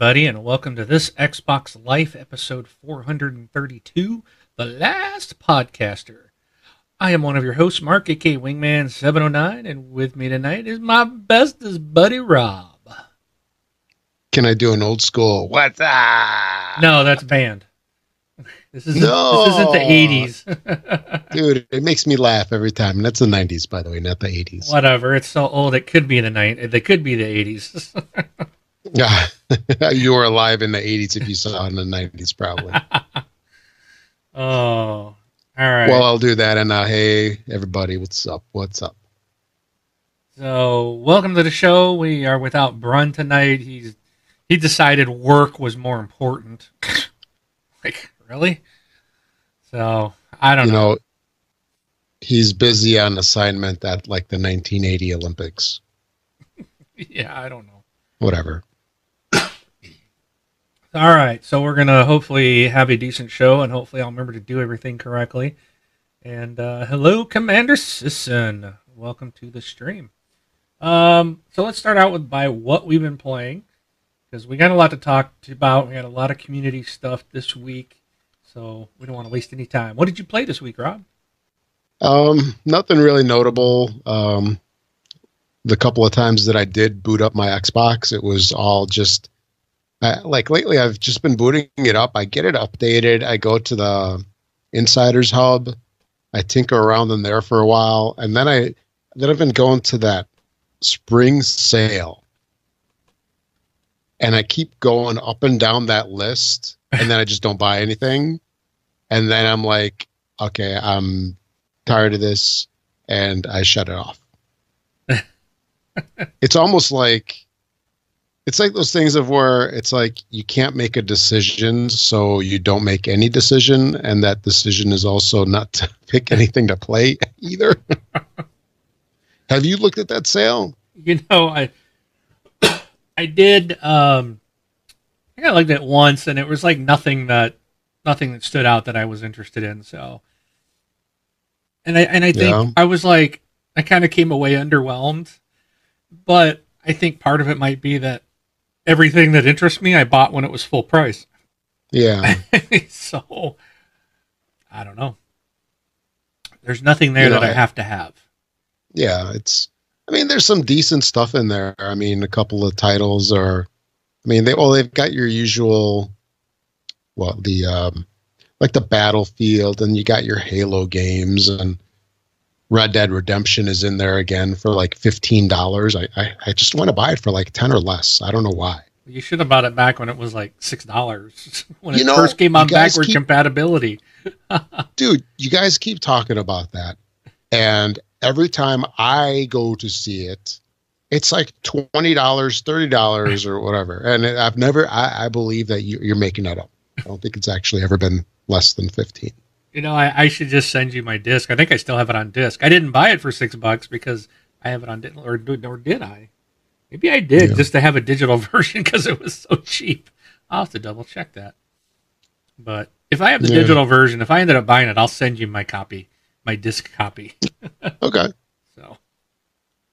Everybody, and welcome to this Xbox Life episode 432, The Last Podcaster. I am one of your hosts, Mark, aka Wingman709, and with me tonight is my bestest buddy, Rob. Can I do an old school? What's up? No, that's banned. This isn't, No. this isn't the 80s. Dude, it makes me laugh every time. And that's the 90s, by the way, not the 80s. Whatever, it's so old, it could be the 90s. It could be the 80s. Yeah. you were alive in the 80s if you saw it in the 90s, probably. oh, all right. Well, I'll do that. And uh, hey, everybody, what's up? What's up? So, welcome to the show. We are without Brun tonight. He's he decided work was more important. like, really? So, I don't You know. know, he's busy on assignment at like the 1980 Olympics. Yeah, I don't know. Whatever. All right, so we're gonna hopefully have a decent show, and hopefully I'll remember to do everything correctly. And uh, hello, Commander Sisson. Welcome to the stream. Um, so let's start out with by what we've been playing, because we got a lot to talk about. We got a lot of community stuff this week, so we don't want to waste any time. What did you play this week, Rob? Um, nothing really notable. Um, the couple of times that I did boot up my Xbox, it was all just like lately. I've just been booting it up. I get it updated. I go to the Insiders Hub. I tinker around in there for a while, and then I then I've been going to that spring sale, and I keep going up and down that list, and then I just don't buy anything, and then I'm like, okay, I'm tired of this and I shut it off. it's almost like it's like those things of where it's like you can't make a decision, so you don't make any decision, and that decision is also not to pick anything to play either. Have you looked at that sale? You know, I I did. Um, I think I looked at it once, and it was like nothing that nothing that stood out that I was interested in. So, and I and I think Yeah. I was like, I kind of came away underwhelmed, but I think part of it might be that everything that interests me I bought when it was full price. Yeah, so, I don't know. There's nothing there You know, that I have to have. yeah. It's. I mean, there's some decent stuff in there. I mean, a couple of titles are. I mean, they well, they've got your usual. Well, the um, like the Battlefield, and you got your Halo games, and Red Dead Redemption is in there again for like fifteen dollars. I, I I just want to buy it for like ten or less. I don't know why. You should have bought it back when it was like six dollars when it know, first came you on backward keep- compatibility. dude, you guys keep talking about that. And every time I go to see it, it's like $20, $30 or whatever. And I've never, I, I believe that you, you're making that up. I don't think it's actually ever been less than 15. You know, I, I should just send you my disc. I think I still have it on disc. I didn't buy it for six bucks because I have it on, di- or, did- or did I? Maybe I did Yeah. just to have a digital version because it was so cheap. I'll have to double check that. But if I have the Yeah. digital version, if I ended up buying it, I'll send you my copy, my disc copy. Okay. So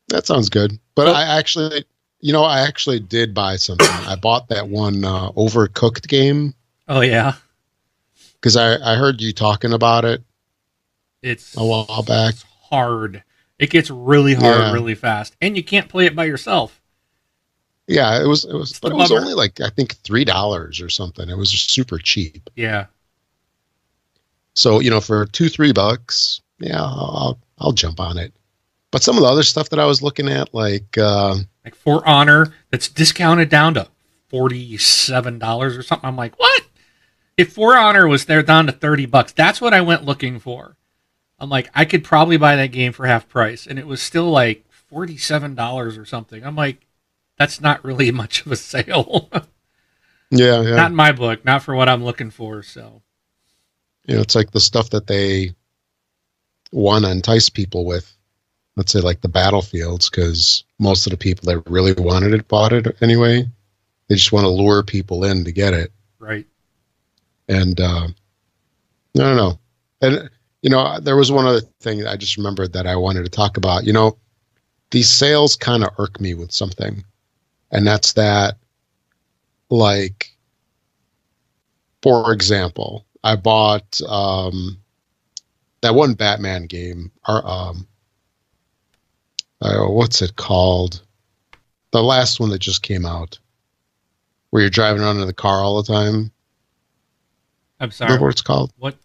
That sounds good. But I actually, you know, I actually did buy something. I bought that one uh, Overcooked game Oh yeah, because I, I heard you talking about it it's a while back. it's hard. It gets really hard Yeah. really fast, and you can't play it by yourself. Yeah, it was, it was, but it was only like, I think $3 or something. It was super cheap. Yeah, So you know, for two three bucks, yeah, I'll I'll jump on it. But some of the other stuff that I was looking at, like uh, like For Honor, that's discounted down to forty seven dollars or something. I'm like, what? If For Honor was there down to thirty bucks, that's what I went looking for. I'm like, I could probably buy that game for half price, and it was still like forty seven dollars or something. I'm like, that's not really much of a sale. yeah, yeah, not in my book, not for what I'm looking for. So you know, it's like the stuff that they want to entice people with. Let's say like the battlefields, because most of the people that really wanted it bought it anyway. They just want to lure people in to get it. right, And uh, I don't know. And you know, there was one other thing I just remembered that I wanted to talk about. You know, these sales kind of irk me with something, and that's that like for example, I bought um, that one Batman game. Or, um, uh, what's it called? The last one that just came out, where you're driving around in the car all the time. I'm sorry. Remember what it's called? What?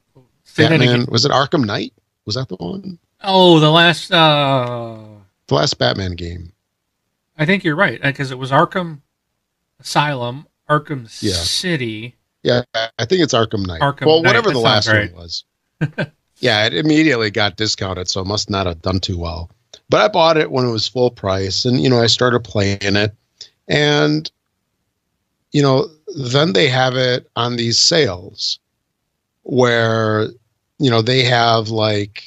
Say Batman. Was it Arkham Knight? Was that the one? Oh, the last. uh The last Batman game. I think you're right because it was Arkham Asylum, Arkham Yeah. City. Yeah, I think it's Arkham Knight. Arkham well, Knight, whatever that the last right. one was. yeah, it immediately got discounted, so it must not have done too well. But I bought it when it was full price, and you know, I started playing it, and you know, then they have it on these sales where you know they have like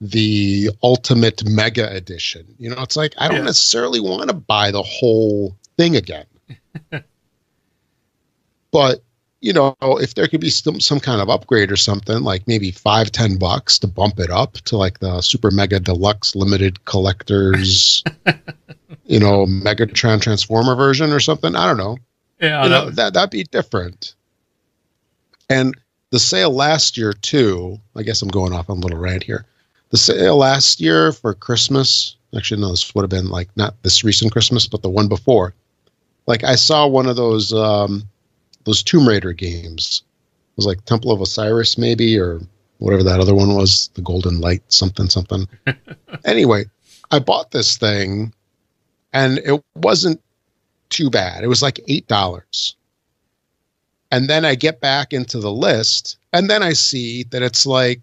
the ultimate mega edition. You know, it's like I don't Yeah. necessarily want to buy the whole thing again. but you know, if there could be some some kind of upgrade or something, like maybe five, ten bucks to bump it up to like the super mega deluxe limited collectors, you know, Megatron Transformer version or something. I don't know. Yeah, you that know, that that'd be different. And the sale last year too. I guess I'm going off on a little rant here. The sale last year for Christmas. Actually, no, this would have been like not this recent Christmas, but the one before. Like I saw one of those um, those Tomb Raider games. It was like Temple of Osiris, maybe, or whatever that other one was, the Golden Light, something, something. anyway, I bought this thing, and it wasn't too bad. It was like eight dollars. And then I get back into the list, and then I see that it's like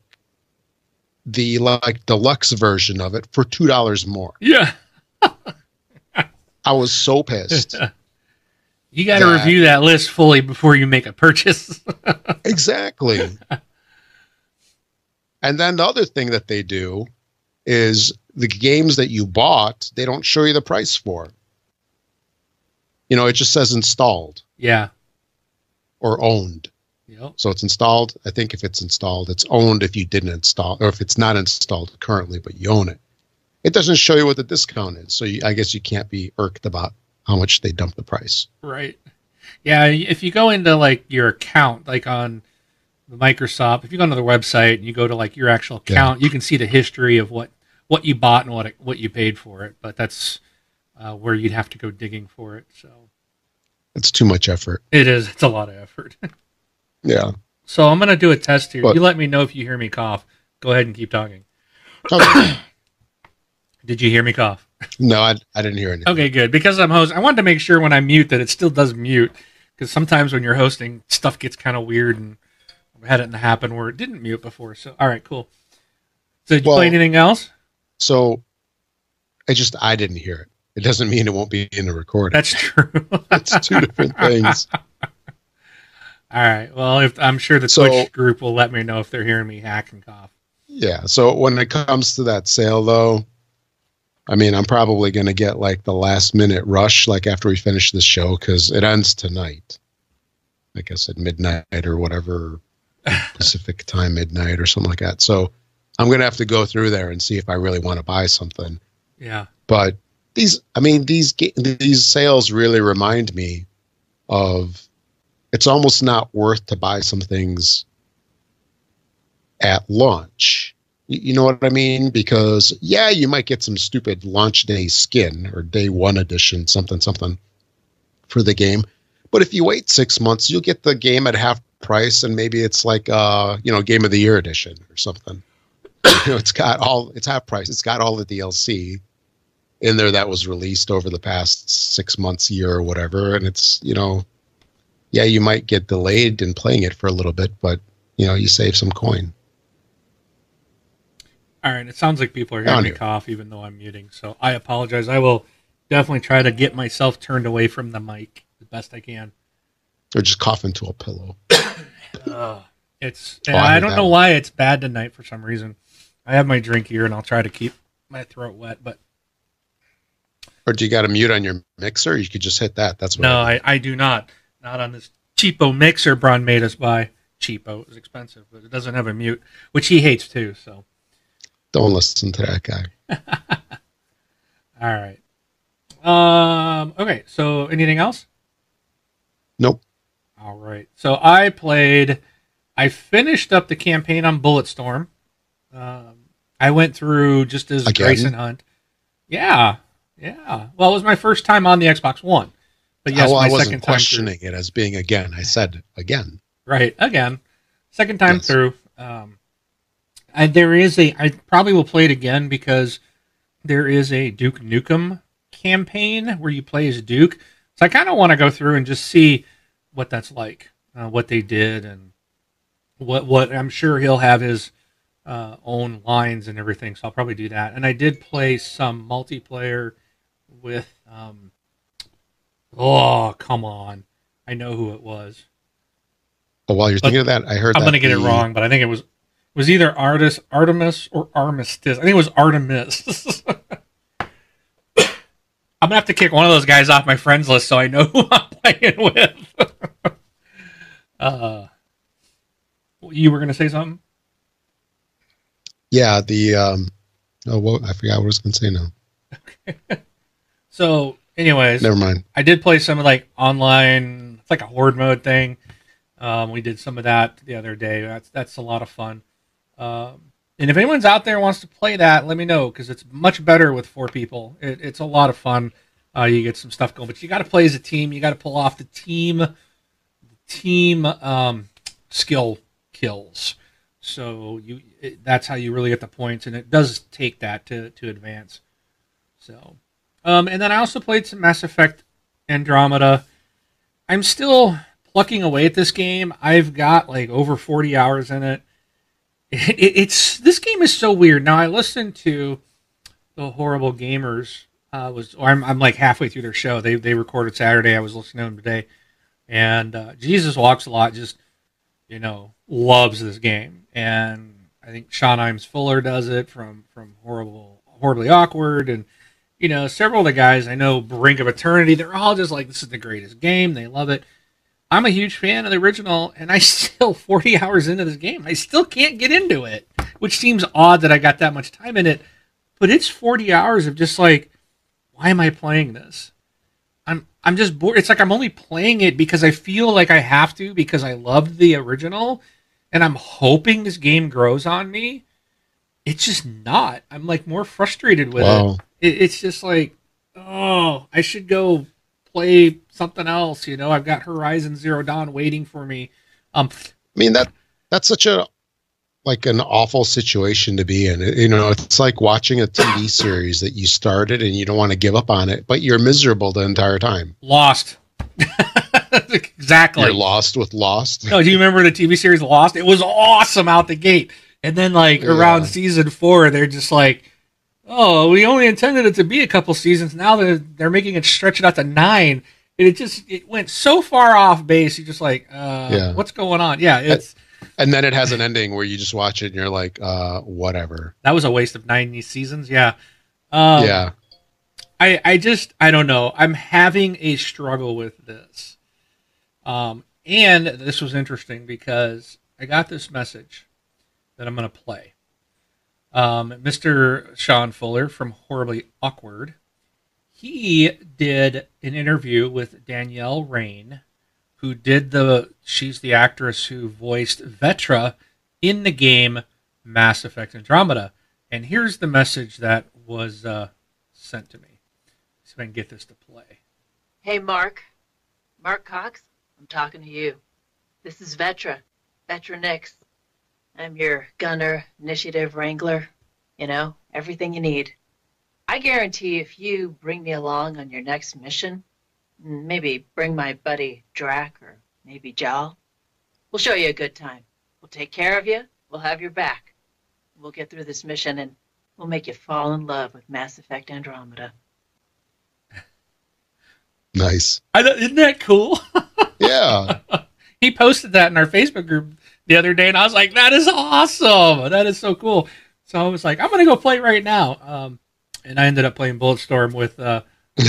the like deluxe version of it for two dollars more. yeah. I was so pissed. You got to review that list fully before you make a purchase. exactly. And then the other thing that they do is the games that you bought, they don't show you the price for. You know, it just says installed yeah. or owned. Yep. So it's installed. I think if it's installed, it's owned if you didn't install, or if it's not installed currently, but you own it. It doesn't show you what the discount is. So you, I guess you can't be irked about how much they dump the price. Right. Yeah, if you go into like your account, like on the Microsoft, if you go onto the website and you go to like your actual Yeah. account, you can see the history of what what you bought and what it, what you paid for it. But that's uh, where you'd have to go digging for it. So It's too much effort. it is. It's a lot of effort. Yeah. so I'm gonna do a test here. But- you let me know if you hear me cough. Go ahead and keep talking. Okay. Did you hear me cough? no, I, I didn't hear anything. Okay, good. Because I'm host, I wanted to make sure when I mute that it still does mute. Because sometimes when you're hosting, stuff gets kind of weird, and I've had it happen where it didn't mute before. So, all right, cool. So, did you Well- play anything else? So I just I didn't hear it. It doesn't mean it won't be in the recording. That's true. It's two different things. all right. Well, if I'm sure the So- Twitch group will let me know if they're hearing me hack and cough. Yeah. So when it comes to that sale though, I mean I'm probably gonna get like the last minute rush like after we finish this show because it ends tonight. I guess at midnight or whatever Pacific time midnight or something like that. So I'm gonna have to go through there and see if I really want to buy something. Yeah. but these i mean these these sales really remind me of it's almost not worth to buy some things at launch. You, know what i mean? Because yeah you might get some stupid launch day skin or day one edition something something for the game. But if you wait six months you'll get the game at half price and maybe it's like uh you know game of the year edition or something. You know it's got all it's half price. It's got all the dlc in there that was released over the past six months, year, or whatever. And it's, you know, yeah, you might get delayed in playing it for a little bit, but, you know, you save some coin. All right. It sounds like people are hearing me cough, even though I'm muting. So I apologize. I will definitely try to get myself turned away from the mic the best I can. Or just cough into a pillow. Ugh. It's Oh, I I don't know one. why it's bad tonight for some reason. I have my drink here and I'll try to keep my throat wet, but Or do you got to mute on your mixer? You could just hit that. That's what no, I, I, I do not. Not on this cheapo mixer Braun made us buy. Cheapo, it was expensive, but it doesn't have a mute, which he hates too. So, don't listen to that guy. all right. Um. Okay. So, anything else? Nope. All right. So I played. I finished up the campaign on Bulletstorm. Um, I went through just as Again? Grayson Hunt. Yeah, yeah. Well, it was my first time on the Xbox One, but yes, oh, my I wasn't second through. questioning it as being again. I said again. Right again, second time Yes. through. Um, I, there is a. I probably will play it again because there is a Duke Nukem campaign where you play as Duke. So I kind of want to go through and just see what that's like, uh, what they did, and what what I'm sure he'll have his uh, own lines and everything. So I'll probably do that. And I did play some multiplayer with. Um, oh come on! I know who it was. But while you're But thinking of that, I heard I'm that gonna get it wrong, but I think it was it was either Artis Artemis or Armistice. I think it was Artemis. I'm gonna have to kick one of those guys off my friends list so I know who I'm playing with. uh, you were gonna say something? Yeah, the um. Oh, what, I forgot what I was going to say now. So, anyways, Never mind. I did play some of like online. It's like a horde mode thing. Um, we did some of that the other day. That's that's a lot of fun. Um, and if anyone's out there wants to play that, let me know because it's much better with four people. It, it's a lot of fun. Uh, you get some stuff going, but you got to play as a team. You got to pull off the team team um, skill kills. So you it, that's how you really get the points, and it does take that to to advance. So, um, and then I also played some Mass Effect Andromeda. I'm still plucking away at this game. I've got like over 40 hours in it. it. It's this game is so weird. Now I listened to the Horrible Gamers. Uh, was I'm, I'm like halfway through their show. They they recorded Saturday. I was listening to them today, and uh, Jesus Walks a Lot just you know loves this game, and I think Sean Imes Fuller does it from from Horrible Horribly Awkward, and you know several of the guys I know Brink of Eternity. They're all just like this is the greatest game. They love it. I'm a huge fan of the original, and I still 40 hours into this game. I still can't get into it, which seems odd that I got that much time in it. But it's 40 hours of just like, why am I playing this? I'm I'm just bored. It's like I'm only playing it because I feel like I have to because I loved the original, and I'm hoping this game grows on me. It's just not. I'm like more frustrated with Wow. it, it's just like, oh, I should go play something else. You know, I've got Horizon Zero Dawn waiting for me. Um, I mean that that's such a like an awful situation to be in. You know, it's like watching a TV series that you started and you don't want to give up on it, but you're miserable the entire time. Lost. exactly. You're lost with Lost. No, do you remember the TV series Lost? It was awesome out the gate, and then like Yeah. around season four, they're just like, "Oh, we only intended it to be a couple seasons. Now they're they're making it stretch it out to nine. And it just it went so far off base. You're just like, uh, Yeah. what's going on? Yeah, it's And then it has an ending where you just watch it and you're like, uh, whatever. that was a waste of ninety seasons. Yeah. Um, yeah. I, I just I don't know. I'm having a struggle with this. Um, and this was interesting because I got this message that I'm going to play. Um, Mr. Sean Fuller from Horribly Awkward, he did an interview with Danielle Rayne, who did the she's the actress who voiced Vetra in the game Mass Effect Andromeda. And here's the message that was uh, sent to me. If I can get this to play. Hey, Mark. Mark Cox, I'm talking to you. This is Vetra, Vetra Nyx. I'm your gunner, initiative wrangler. You know, everything you need. I guarantee if you bring me along on your next mission, mm, maybe bring my buddy Drack or maybe Jaal, we'll show you a good time. We'll take care of you. We'll have your back. We'll get through this mission and we'll make you fall in love with Mass Effect Andromeda. Nice. I don't, isn't that cool? Yeah. he posted that in our Facebook group the other day, and I was like, "That is awesome! That is so cool." So I was like, "I'm gonna go play right now," um, and I ended up playing Bulletstorm with uh,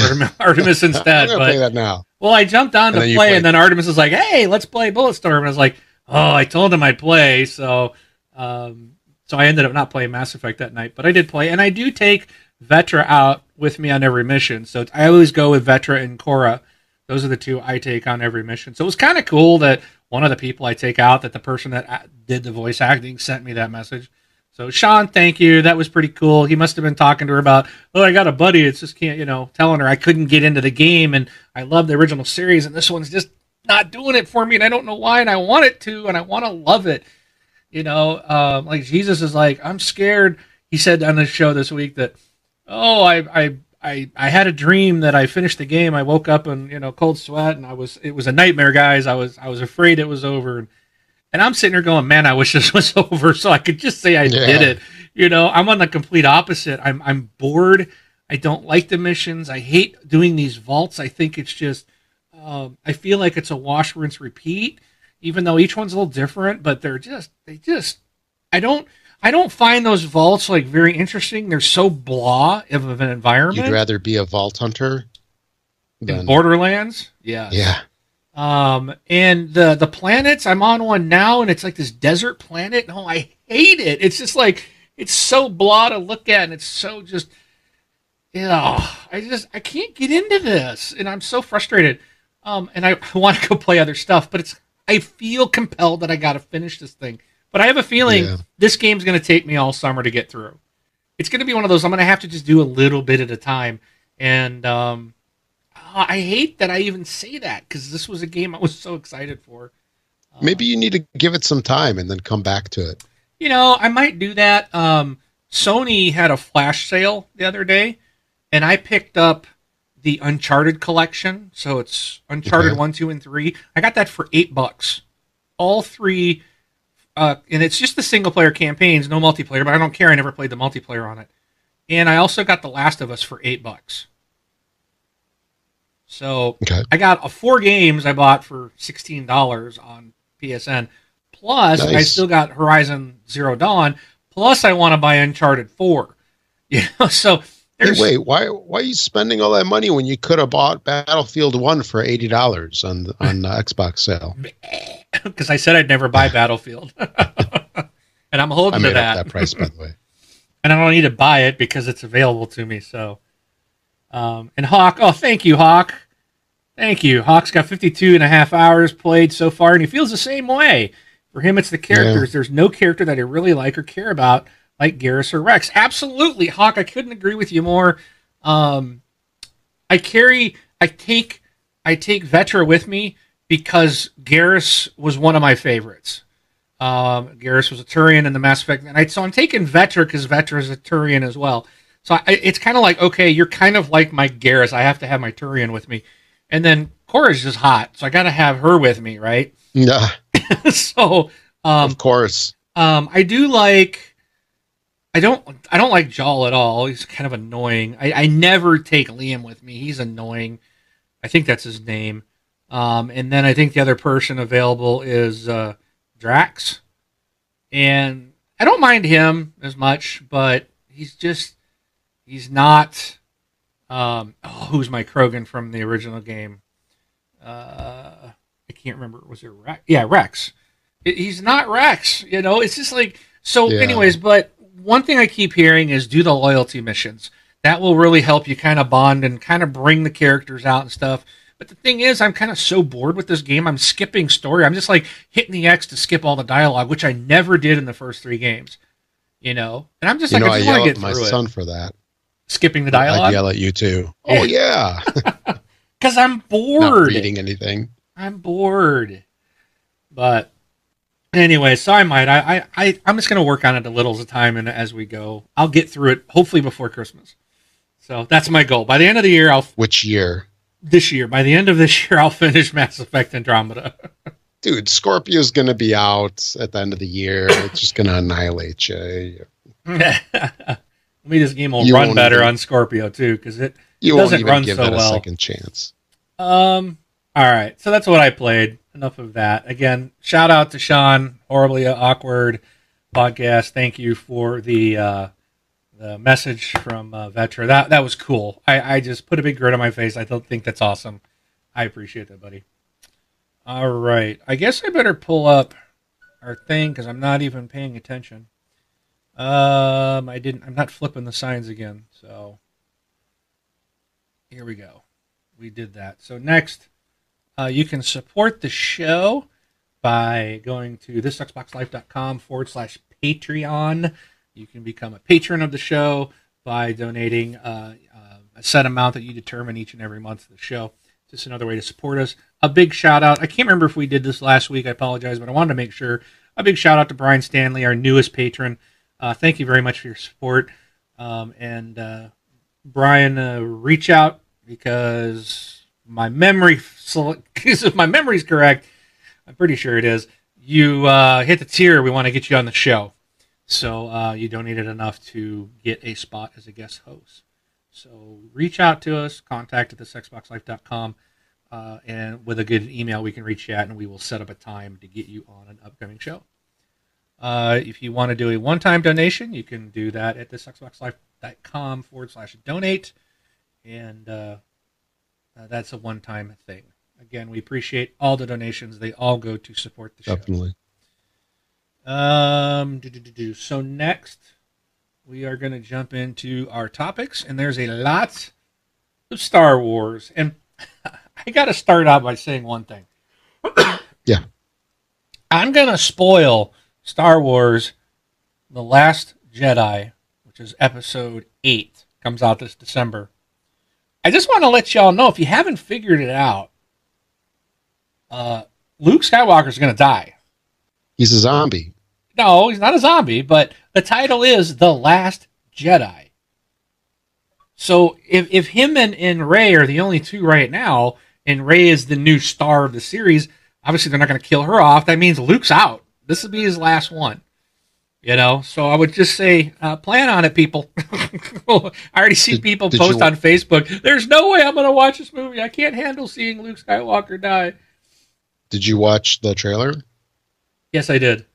Artem- Artemis instead. But play that now. well, I jumped on And to play, and then Artemis was like, "Hey, let's play Bulletstorm." And I was like, "Oh, I told him I'd play." So, um, so I ended up not playing Mass Effect that night, but I did play, and I do take Vetra out with me on every mission. So I always go with Vetra and Cora Those are the two I take on every mission. So it was kind of cool that one of the people I take out, that the person that did the voice acting sent me that message. So Sean, thank you. That was pretty cool. He must have been talking to her about, oh, I got a buddy. It's just can't, you know, telling her I couldn't get into the game, and I love the original series, and this one's just not doing it for me, and I don't know why, and I want it to, and I want to love it. You know, um, like Jesus is like, I'm scared. He said on the show this week that, oh, I, I I I had a dream that I finished the game. I woke up and you know cold sweat, and I was it was a nightmare, guys. I was I was afraid it was over, and, and I'm sitting here going, man, I wish this was over so I could just say I yeah. did it. You know, I'm on the complete opposite. I'm I'm bored. I don't like the missions. I hate doing these vaults. I think it's just um, I feel like it's a wash, rinse, repeat. Even though each one's a little different, but they're just they just I don't I don't find those vaults like very interesting. They're so blah of an environment. You'd rather be a vault hunter than... in Borderlands. Yeah. Yeah. Um, and the the planets, I'm on one now, and it's like this desert planet. No, I hate it. It's just like it's so blah to look at, and it's so just, yeah. I just I can't get into this, and I'm so frustrated. Um, and I, I want to go play other stuff, but it's I feel compelled that I got to finish this thing. But I have a feeling yeah. this game's going to take me all summer to get through. It's going to be one of those I'm going to have to just do a little bit at a time. And um, I hate that I even say that because this was a game I was so excited for. Maybe you need to give it some time and then come back to it. You know, I might do that. Um, Sony had a flash sale the other day, and I picked up the Uncharted collection. So it's Uncharted okay. 1, 2, and 3. I got that for eight bucks. All three uh, and it's just the single player campaigns, no multiplayer. But I don't care. I never played the multiplayer on it. And I also got The Last of Us for eight bucks. So okay. I got a four games I bought for sixteen dollars on PSN. Plus, nice. I still got Horizon Zero Dawn. Plus, I want to buy Uncharted Four. You know, so Hey, wait, why why are you spending all that money when you could have bought Battlefield One for eighty dollars on on the Xbox sale? Because I said I'd never buy Battlefield, and I'm holding to that. that price, by the way. and I don't need to buy it because it's available to me. So, um, and Hawk, oh, thank you, Hawk. Thank you. Hawk's got 52 and a half hours played so far, and he feels the same way. For him, it's the characters. Yeah. There's no character that I really like or care about like Garrus or Wrex. Absolutely, Hawk. I couldn't agree with you more. Um, I carry, I take, I take Vetra with me because Garrus was one of my favorites. Um, Garrus was a Turian in the Mass Effect, and I, so I'm taking Vetra because Vetra is a Turian as well. So I, it's kind of like, okay, you're kind of like my Garrus. I have to have my Turian with me, and then Cora's just hot, so I got to have her with me, right? Yeah. so, um, of course, um, I do like I don't I don't like Jaal at all. He's kind of annoying. I, I never take Liam with me. He's annoying. I think that's his name. Um, and then I think the other person available is uh, Drax, and I don't mind him as much, but he's just he's not. Um, oh, who's my Krogan from the original game? Uh, I can't remember. Was it Wrex? Yeah, Wrex. He's not Wrex. You know, it's just like so. Yeah. Anyways, but one thing I keep hearing is do the loyalty missions. That will really help you kind of bond and kind of bring the characters out and stuff. But the thing is, I'm kind of so bored with this game. I'm skipping story. I'm just like hitting the X to skip all the dialogue, which I never did in the first three games. You know, and I'm just you like, know, I just want to get my through son it. for that. Skipping the dialogue. I yell at you too. Oh, oh yeah, because I'm bored. Not reading anything. I'm bored. But Anyway, so I might. I, I, I'm just going to work on it a little at a time and as we go. I'll get through it hopefully before Christmas. So that's my goal. By the end of the year, I'll. Which year? This year. By the end of this year, I'll finish Mass Effect Andromeda. Dude, Scorpio's going to be out at the end of the year. It's just going to annihilate you. Maybe this game will you run better even, on Scorpio too, because it you doesn't run so it well. second chance. Um. All right, so that's what I played enough of that. Again, shout out to Sean, horribly awkward podcast. Thank you for the uh, the message from uh, Vetra. That that was cool. I, I just put a big grin on my face. I don't think that's awesome. I appreciate that, buddy. All right, I guess I better pull up our thing because I'm not even paying attention. Um, I didn't. I'm not flipping the signs again. So here we go. We did that. So next Uh, you can support the show by going to thisxboxlife.com forward slash Patreon. You can become a patron of the show by donating uh, uh, a set amount that you determine each and every month of the show. Just another way to support us. A big shout out. I can't remember if we did this last week. I apologize, but I wanted to make sure. A big shout out to Brian Stanley, our newest patron. Uh, thank you very much for your support. Um, and uh, Brian, reach out because my memory, if my memory's correct, I'm pretty sure it is. You uh, hit the tier, we want to get you on the show. So uh, you donated enough to get a spot as a guest host. So reach out to us, contact at thisxboxlife.com, uh, and with a good email, we can reach out and we will set up a time to get you on an upcoming show. Uh, if you want to do a one time donation, you can do that at thisxboxlife.com forward slash donate. And uh, uh, that's a one time thing. Again, we appreciate all the donations. They all go to support the show. Definitely. Um, do, do, do, do. So next, we are going to jump into our topics, and there's a lot of Star Wars. And I got to start out by saying one thing. Yeah. I'm going to spoil Star Wars The Last Jedi, which is episode 8, comes out this December. I just want to let y'all know if you haven't figured it out, uh, Luke Skywalker's going to die. He's a zombie. No, he's not a zombie, but the title is The Last Jedi. So if, if him and, and Rey are the only two right now, and Rey is the new star of the series, obviously they're not going to kill her off. That means Luke's out. This will be his last one. You know, so I would just say, uh, plan on it, people. I already see Did- people did post you- on Facebook. There's no way I'm going to watch this movie. I can't handle seeing Luke Skywalker die. Did you watch the trailer? Yes, I did.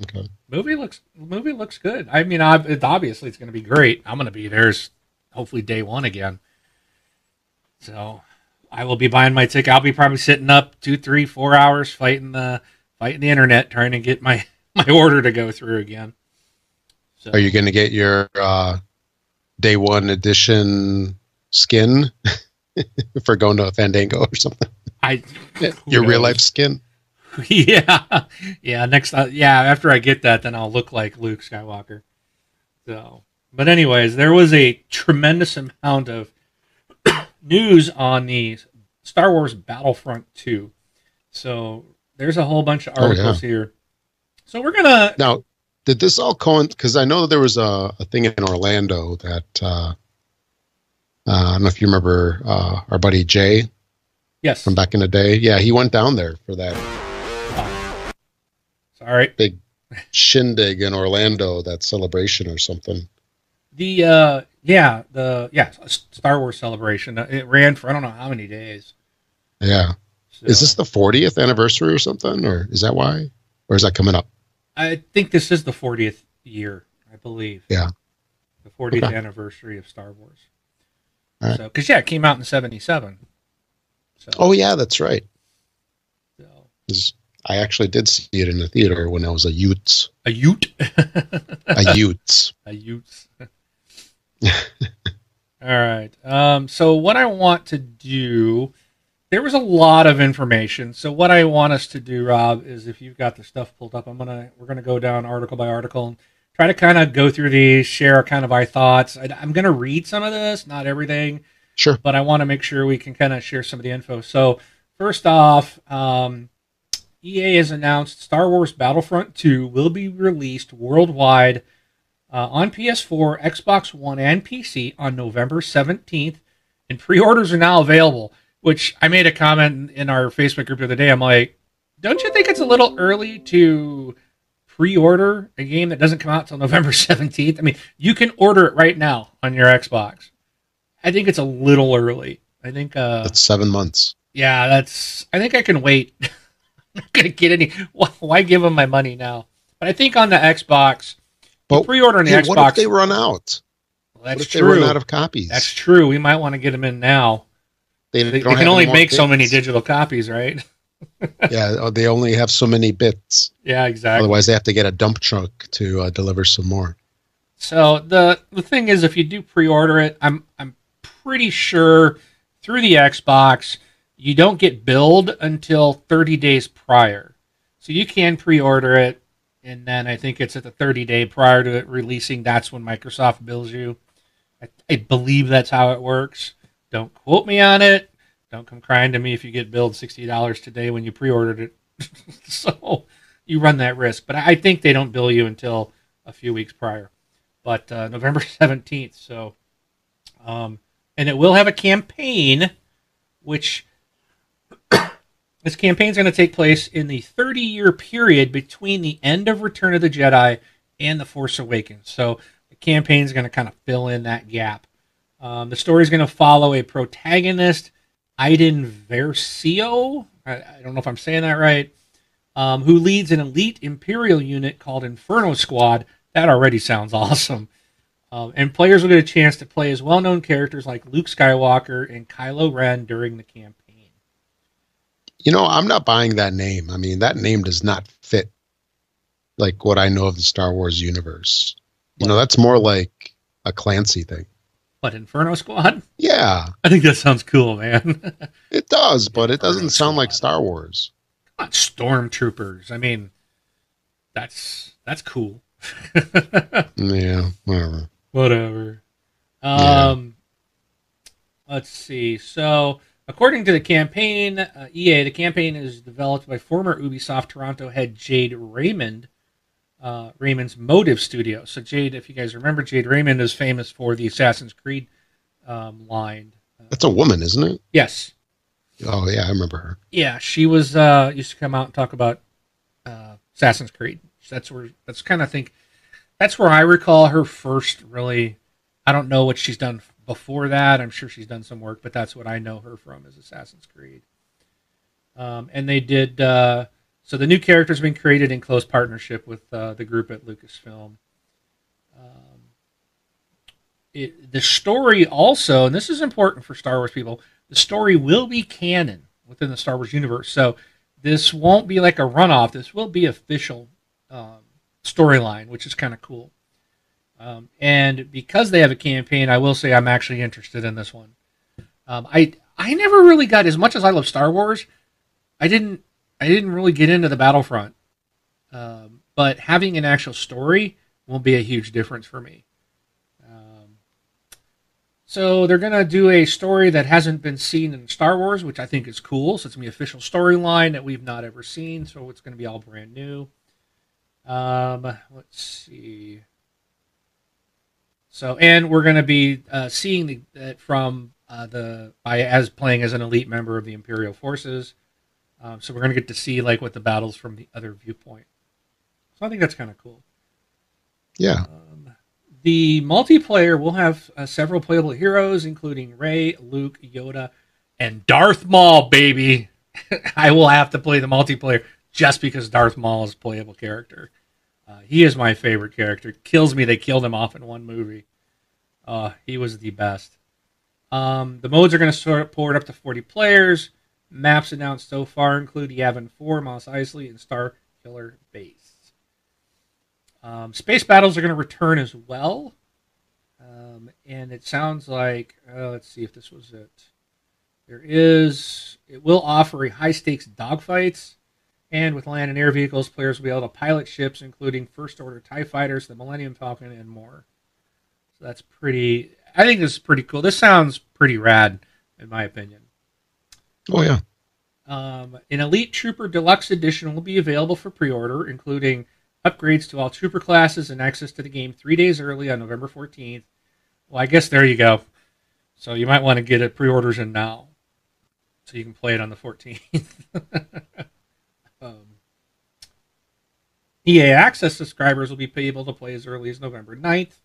Okay. movie looks movie looks good. I mean, it, obviously it's going to be great. I'm going to be there's hopefully day one again. So I will be buying my ticket. I'll be probably sitting up two, three, four hours fighting the fighting the internet trying to get my my order to go through again. So Are you going to get your uh, day one edition skin for going to a Fandango or something? I Your real life skin? yeah, yeah. Next, uh, yeah. After I get that, then I'll look like Luke Skywalker. So, but anyways, there was a tremendous amount of news on the Star Wars Battlefront Two. So there's a whole bunch of Oh, yeah. articles here. So we're gonna. Now, did this all coincide? Because I know that there was a, a thing in Orlando that uh, uh, I don't know if you remember uh, our buddy Jay Yes. from back in the day. Yeah, he went down there for that Sorry. big shindig in Orlando, that celebration or something. The uh, yeah, the yeah Star Wars celebration. Uh, It ran for I don't know how many days. Yeah. So, Is this the 40th anniversary or something? Or is that why? Or is that coming up? I think this is the 40th year, I believe. Yeah. The 40th Okay. anniversary of Star Wars. Right. So, because yeah, it came out in '77. So, Oh, yeah, that's right. so, I actually did see it in the theater when I was a Utes. a Ute, A Utes. a Ute. All right. Um, so what I want to do, there was a lot of information. So what I want us to do, Rob, is if you've got the stuff pulled up, I'm gonna we're gonna go down article by article and try to kind of go through these, share kind of our thoughts. I, I'm gonna read some of this, not everything. Sure. but I want to make sure we can kind of share some of the info. So, first off, um, EA has announced Star Wars Battlefront 2 will be released worldwide uh, on PS4, Xbox One, and PC on November 17th, and pre orders are now available. Which I made a comment in our Facebook group the other day. I'm like, don't you think it's a little early to pre order a game that doesn't come out till November 17th? I mean, you can order it right now on your Xbox. I think it's a little early. I think, uh, That's seven months. yeah, that's. I think I can wait. I'm not gonna get any. Why, why give them my money now? But I think on the Xbox, But pre-order on the Hey, Xbox. what if they run out? well, What that's if they true. run out of copies? that's true. We might want to get them in now. They, They, can only make so many digital copies, right? Yeah, oh, they only have so many bits. Yeah, exactly. Otherwise, they have to get a dump truck to uh, deliver some more. So the the thing is, if you do pre-order it, I'm I'm pretty sure through the Xbox you don't get billed until 30 days prior. So you can pre-order it, and then I think it's at the 30 day prior to it releasing. That's when Microsoft bills you. I, I believe that's how it works. Don't quote me on it. Don't come crying to me if you get billed sixty dollars today when you pre-ordered it. so you run that risk. But I think they don't bill you until a few weeks prior. But uh, November seventeenth. So, um, and it will have a campaign, which this campaign is going to take place in the 30 year period between the end of Return of the Jedi and The Force Awakens. So the campaign is going to kind of fill in that gap. Um, the story is going to follow a protagonist, Iden Versio. I, I, don't know if I'm saying that right. Um, who leads an elite Imperial unit called Inferno Squad. That already sounds awesome. Um, and players will get a chance to play as well known characters like Luke Skywalker and Kylo Ren during the campaign. You know, I'm not buying that name. I mean, that name does not fit like what I know of the Star Wars universe. You know, that's more like a Clancy thing. What Inferno Squad? Yeah, I think that sounds cool, man. it does, but it doesn't sound like Star Wars. Come on, stormtroopers. I mean, that's that's cool. yeah, whatever. Whatever. Um, yeah. let's see. So According to the campaign, uh, EA, the campaign is developed by former Ubisoft Toronto head Jade Raymond, uh, Raymond's Motive Studio. So Jade, if you guys remember, Jade Raymond is famous for the Assassin's Creed um, line. That's a woman, isn't it? Yes. Oh yeah, I remember her. Yeah, she was uh, used to come out and talk about uh, Assassin's Creed. That's where that's kind of think that's where I recall her first really. I don't know what she's done before that. I'm sure she's done some work, but that's what I know her from is Assassin's Creed. Um, and they did uh, so. The new character's been created in close partnership with uh, the group at Lucasfilm. Um, it, the story also, and this is important for Star Wars people, the story will be canon within the Star Wars universe. So this won't be like a runoff. This will be official um, storyline, which is kind of cool. Um, and because they have a campaign, I will say I'm actually interested in this one. Um, I I never really got as much as I love Star Wars. I didn't I didn't really get into the Battlefront, um, but having an actual story won't be a huge difference for me. Um, so they're gonna do a story that hasn't been seen in Star Wars, which I think is cool. So it's gonna be official storyline that we've not ever seen. So it's gonna be all brand new. Um, let's see. So, and we're going to be uh, seeing the, that from uh, the by as playing as an elite member of the Imperial forces. Um, so we're going to get to see like what the battles from the other viewpoint. So I think that's kind of cool. Yeah. Um, the multiplayer will have uh, several playable heroes, including Rey, Luke, Yoda, and Darth Maul. Baby, I will have to play the multiplayer just because Darth Maul is a playable character. Uh, he is my favorite character. Kills me they killed him off in one movie. Uh, he was the best. Um, the modes are going to support up to 40 players. Maps announced so far include Yavin 4, Mos Eisley, and Star Killer Base. Um, space battles are going to return as well. Um, and it sounds like, uh, let's see if this was it. There is, it will offer a high stakes dogfights and with land and air vehicles, players will be able to pilot ships, including First Order TIE fighters, the Millennium Falcon, and more. So that's pretty. I think this is pretty cool. This sounds pretty rad, in my opinion. Oh, yeah. Um, an Elite Trooper Deluxe Edition will be available for pre order, including upgrades to all trooper classes and access to the game three days early on November 14th. Well, I guess there you go. So you might want to get it pre orders in now so you can play it on the 14th. Um, EA Access subscribers will be able to play as early as November 9th.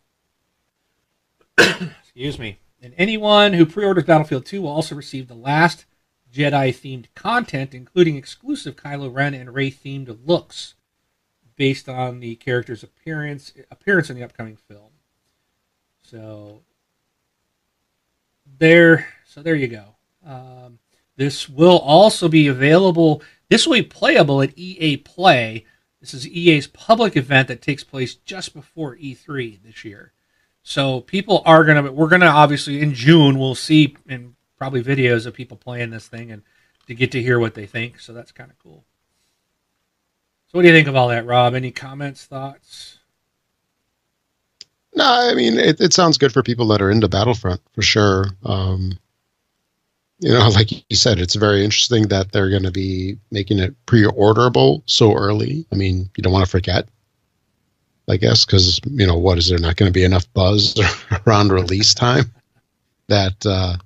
Excuse me. And anyone who pre orders Battlefield 2 will also receive the last Jedi themed content, including exclusive Kylo Ren and Rey themed looks based on the character's appearance appearance in the upcoming film. So there so there you go. Um, this will also be available this will be playable at EA Play. This is EA's public event that takes place just before E3 this year. So people are gonna we're gonna obviously in June we'll see and probably videos of people playing this thing and to get to hear what they think. So that's kind of cool. So what do you think of all that, Rob? Any comments, thoughts? No, I mean it, it sounds good for people that are into Battlefront for sure. Um, you know, like you said, it's very interesting that they're going to be making it pre-orderable so early. I mean, you don't want to forget, I guess, because you know what is there not going to be enough buzz around release time that uh,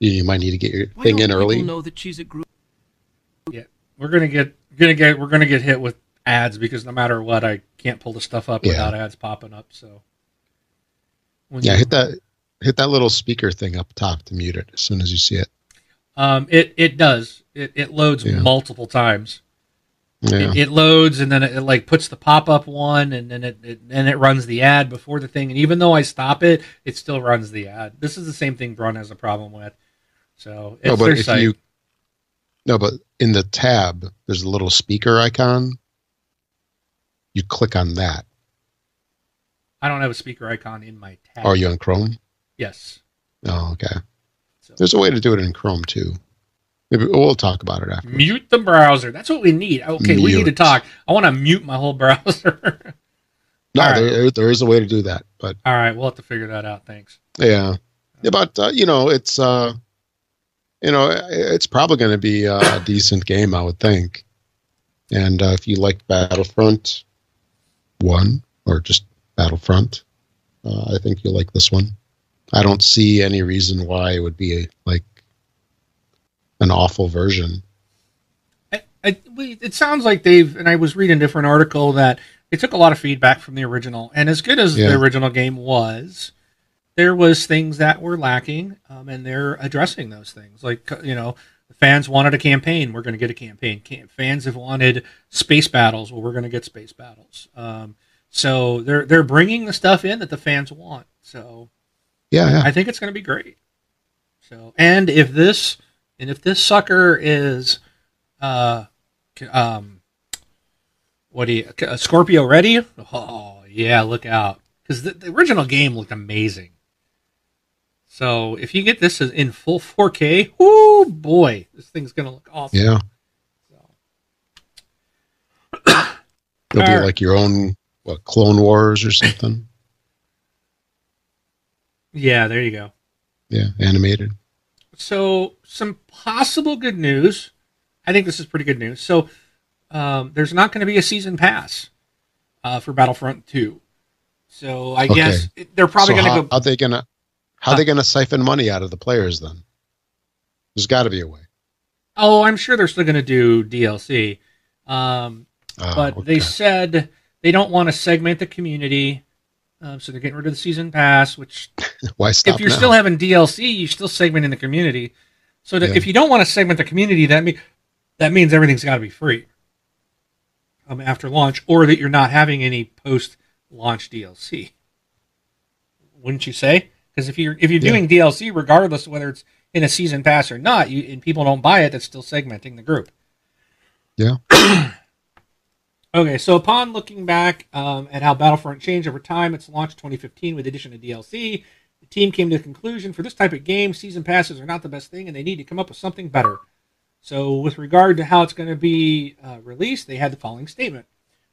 you, you might need to get your Why thing don't in early. know that she's a group? Yeah, We're gonna get gonna get we're gonna get hit with ads because no matter what, I can't pull the stuff up Yeah. without ads popping up. So when Yeah, you- hit that hit that little speaker thing up top to mute it as soon as you see it. Um, it it does. It it loads Yeah. multiple times. Yeah, It, it loads and then it, it, like puts the pop up one and then it, it and it runs the ad before the thing. And even though I stop it, it still runs the ad. This is the same thing Brun has a problem with. So it's no, but if site. you no, but in the tab, there's a little speaker icon. You click on that. I don't have a speaker icon in my tab. Are you on Chrome? Yes. Oh, okay. So There's a way to do it in Chrome too. Maybe we'll talk about it after. mute the browser. That's what we need. Okay, we need to talk. I want to mute my whole browser. No, right. there, there is a way to do that, but All right, we'll have to figure that out. Thanks. yeah, yeah but uh, you know, it's uh, you know, it's probably going to be a decent game, I would think. And uh, if you like Battlefront One or just Battlefront, uh, I think you'll like this one. I don't see any reason why it would be like an awful version. I, I, it sounds like they've, and I was reading a different article that they took a lot of feedback from the original, and as good as Yeah. the original game was, there was things that were lacking, um, and they're addressing those things. Like you know, the fans wanted a campaign, we're going to get a campaign. Can, fans have wanted space battles, well, we're going to get space battles. Um, so they're they're bringing the stuff in that the fans want. So Yeah, yeah. I think it's going to be great. So, and if this and if this sucker is, uh, um, what do you uh, Scorpio ready? Oh yeah, look out because the, the original game looked amazing. So if you get this in full 4K, oh boy, this thing's going to look awesome. Yeah. So, It'll be Alright. like your own what Clone Wars or something. yeah, there you go. Yeah, animated. So, some possible good news. I think this is pretty good news. So, um, there's not going to be a season pass uh, for Battlefront 2. So, I Okay. guess they're probably so going to go. are they gonna how are they gonna siphon money out of the players then? There's got to be a way. Oh, I'm sure they're still going to do DLC. Um, Oh, but okay. they said they don't want to segment the community. Um, so, they're getting rid of the season pass, which why stop if you're now? still having DLC, you're still segmenting the community. So that Yeah. if you don't want to segment the community, that mean that means everything's got to be free um, after launch, or that you're not having any post-launch DLC. Wouldn't you say? Because if you're if you're Yeah. doing DLC, regardless of whether it's in a season pass or not, you and people don't buy it, that's still segmenting the group. Yeah. Okay, so upon looking back um, at how Battlefront changed over time, its launch 2015 with the addition of DLC, the team came to the conclusion for this type of game, season passes are not the best thing, and they need to come up with something better. So, with regard to how it's going to be uh, released, they had the following statement.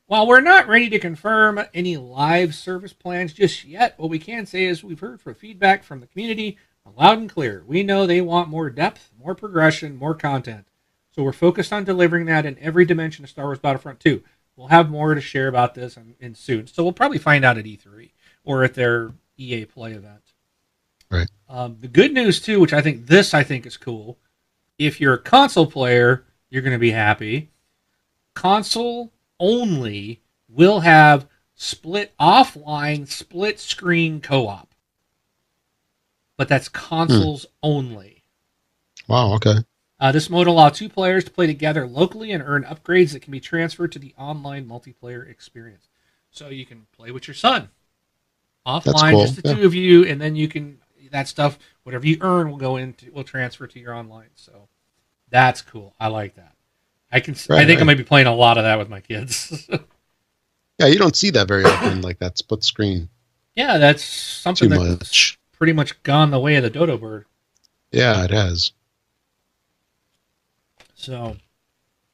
While we're not ready to confirm any live service plans just yet, what we can say is we've heard from feedback from the community loud and clear. We know they want more depth, more progression, more content. So we're focused on delivering that in every dimension of Star Wars Battlefront 2. We'll have more to share about this in, in soon. So we'll probably find out at E3 or at their EA Play event. Right. Um, the good news too, which I think this I think is cool. If you're a console player, you're going to be happy. Console only will have split offline, split screen co-op, but that's consoles only. Wow. Okay. Uh, this mode allows two players to play together locally and earn upgrades that can be transferred to the online multiplayer experience. So you can play with your son offline, cool, just the yeah. two of you, and then you can that stuff, whatever you earn, will go into will transfer to your online. So that's cool. I like that. I can. I Right, think I might be playing a lot of that with my kids. Yeah, you don't see that very often, like that split screen. yeah, that's Too something that's much. pretty much gone the way of the dodo bird. Yeah, it has. So,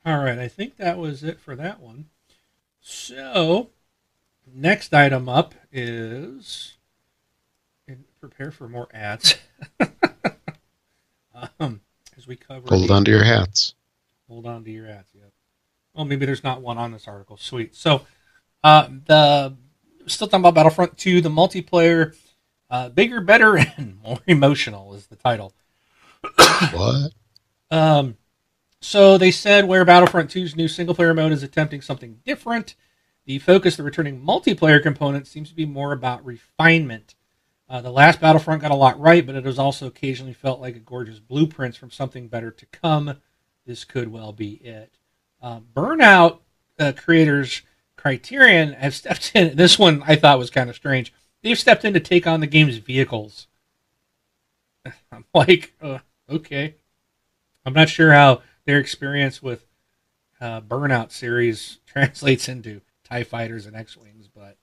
all right, I think that was it for that one. So, next item up is and prepare for more ads. um, as we cover, Hold on to your hats. Hold on to your ads. Yeah. Well, maybe there's not one on this article. Sweet. So, uh, the still talking about Battlefront 2, the multiplayer, uh, bigger, better, and more emotional is the title. What? Um, so they said where Battlefront 2's new single player mode is attempting something different, the focus the returning multiplayer component seems to be more about refinement. Uh, the last Battlefront got a lot right, but it has also occasionally felt like a gorgeous blueprints from something better to come. This could well be it. Uh, Burnout uh, creators Criterion have stepped in. This one I thought was kind of strange. They've stepped in to take on the game's vehicles. I'm like, uh, okay. I'm not sure how their experience with uh, Burnout series translates into Tie Fighters and X Wings, but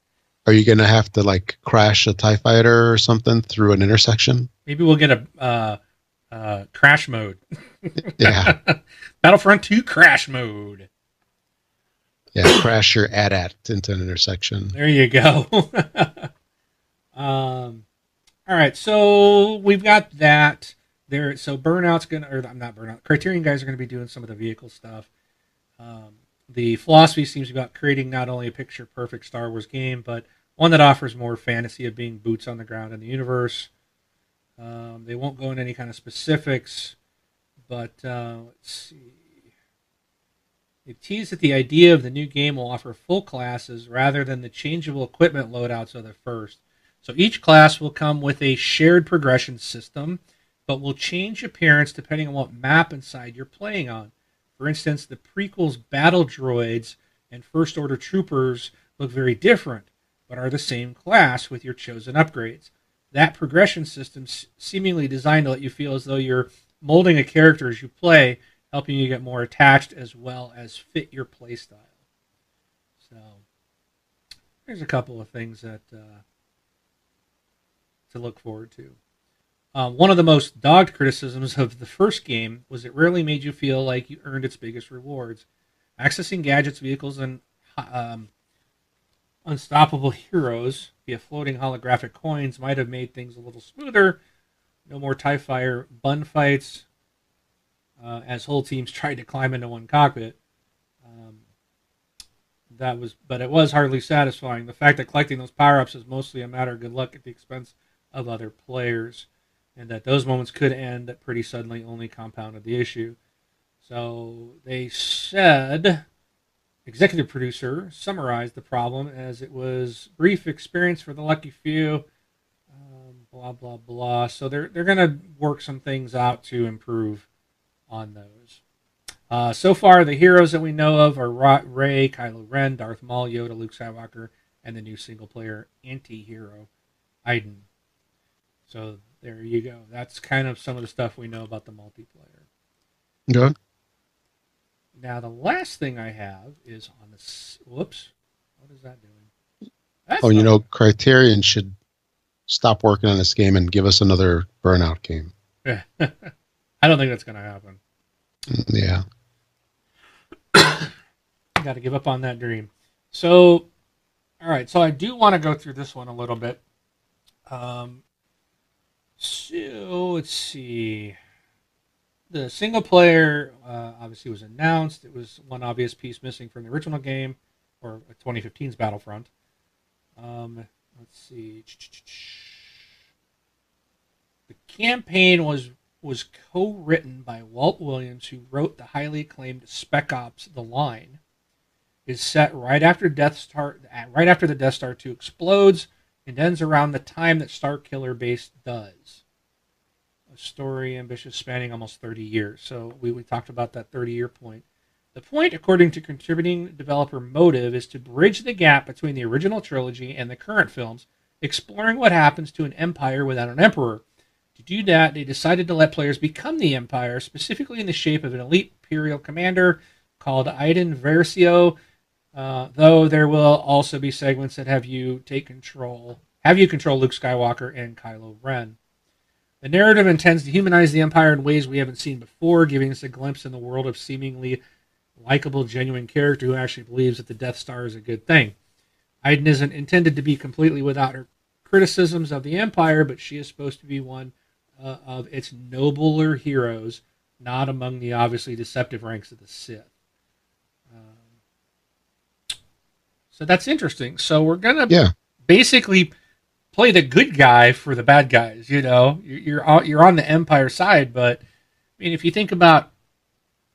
Are you gonna have to like crash a Tie Fighter or something through an intersection? maybe we'll get a uh, crash mode. Yeah, Battlefront 2 crash mode. yeah. crash your AT-AT into an intersection. There you go. um, all right, so we've got that there. So Burnout's gonna, or I'm not Burnout. Criterion guys are gonna be doing some of the vehicle stuff. Um, the philosophy seems about creating not only a picture perfect Star Wars game, but one that offers more fantasy of being boots on the ground in the universe. Um, they won't go into any kind of specifics, but uh, let's see. They tease that the idea of the new game will offer full classes rather than the changeable equipment loadouts of the first. So each class will come with a shared progression system, but will change appearance depending on what map and side you're playing on. For instance, the prequel's battle droids and First Order troopers look very different, but are the same class with your chosen upgrades. That progression system seemingly designed to let you feel as though you're molding a character as you play, helping you get more attached as well as fit your playstyle. So, there's a couple of things that uh, to look forward to. Um, one of the most dogged criticisms of the first game was it rarely made you feel like you earned its biggest rewards. Accessing gadgets, vehicles, and um, unstoppable heroes via floating holographic coins might have made things a little smoother. No more TIE Fighter bun fights uh, as whole teams tried to climb into one cockpit. Um, that was, but it was hardly satisfying. The fact that collecting those power ups is mostly a matter of good luck at the expense of other players, and that those moments could end pretty suddenly only compounded the issue. So they said, executive producer summarized the problem as it was brief experience for the lucky few. Um, blah blah blah. So they're they're gonna work some things out to improve on those. Uh, so far, the heroes that we know of are Rey, Kylo Ren, Darth Maul, Yoda, Luke Skywalker, and the new single-player anti-hero, Iden. So there you go. That's kind of some of the stuff we know about the multiplayer. Okay. Now, the last thing I have is on the. Whoops. What is that doing? That's Oh, you know, Criterion should stop working on this game and give us another Burnout game. Yeah. I don't think that's going to happen. Mm, Yeah. Got to give up on that dream. So, all right. So I do want to go through this one a little bit. Um, so let's see. The single player uh, obviously was announced. It was one obvious piece missing from the original game, or 2015's Battlefront. Um, let's see. The campaign was was co-written by Walt Williams, who wrote the highly acclaimed Spec Ops: The Line. Is set right after Death Star, right after the Death Star two explodes, and ends around the time that Starkiller Base does. A story ambitious spanning almost 30 years. So we, we talked about that 30 year point. The point, according to contributing developer Motive, is to bridge the gap between the original trilogy and the current films, exploring what happens to an empire without an emperor. To do that, they decided to let players become the Empire, specifically in the shape of an elite Imperial commander called Iden Versio. Uh, though there will also be segments that have you take control, have you control Luke Skywalker and Kylo Ren. The narrative intends to humanize the Empire in ways we haven't seen before, giving us a glimpse in the world of seemingly likable, genuine character who actually believes that the Death Star is a good thing. Iden isn't intended to be completely without her criticisms of the Empire, but she is supposed to be one uh, of its nobler heroes, not among the obviously deceptive ranks of the Sith. Um, so that's interesting. So we're gonna Yeah. basically play the good guy for the bad guys. You know, you're you're on, the Empire side, but I mean, if you think about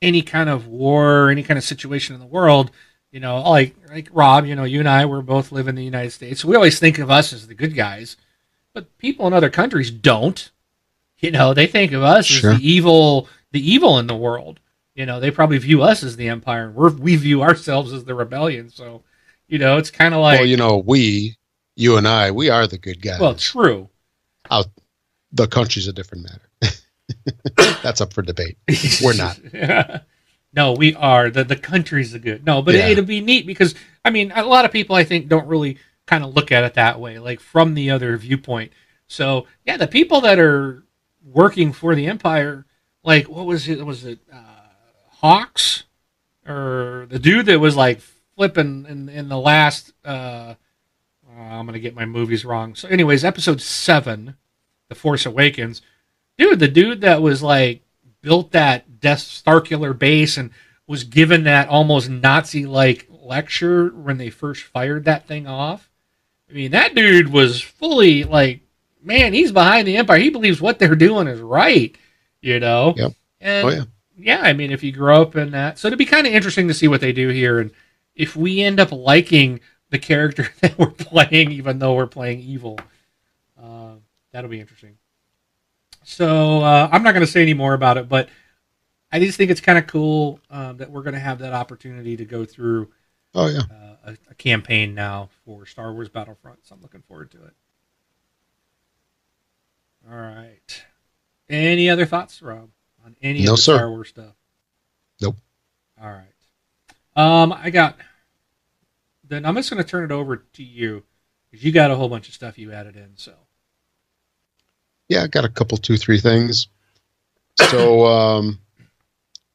any kind of war, any kind of situation in the world, you know, like like Rob, you know, you and I, we're both live in the United States. So We always think of us as the good guys, but people in other countries don't. You know, they think of us Sure. as the evil, the evil in the world. You know, they probably view us as the empire. We're we view ourselves as the rebellion. So, you know, it's kind of like well, you know, we, you and I, we are the good guys. well, true. the country's a different matter. That's up for debate. We're not. no, we are. The the country's the good. No, but Yeah. it, will be neat because I mean, a lot of people I think don't really kind of look at it that way, like from the other viewpoint. So yeah, the people that are working for the empire, like what was it? Was it uh, Hawks or the dude that was like flipping in in the last? Uh, uh, I'm gonna get my movies wrong. So, anyways, episode seven, The Force Awakens dude, the dude that was like built that Death Starkiller base and was given that almost Nazi like lecture when they first fired that thing off. I mean, that dude was fully like, man, he's behind the Empire. He believes what they're doing is right, you know? Yep. And Oh, yeah. yeah, I mean, if you grow up in that, so it'd be kind of interesting to see what they do here, and if we end up liking the character that we're playing, even though we're playing evil, uh, that'll be interesting. So uh, I'm not going to say any more about it, but I just think it's kind of cool um, that we're going to have that opportunity to go through Oh yeah. uh, a, a campaign now for Star Wars Battlefront. So I'm looking forward to it. All right. Any other thoughts, Rob, on any No, of the sir. Star Wars stuff? Nope. All right. Um, I got. Then I'm just going to turn it over to you because you got a whole bunch of stuff you added in. So Yeah, I got a couple, two, three things. So um,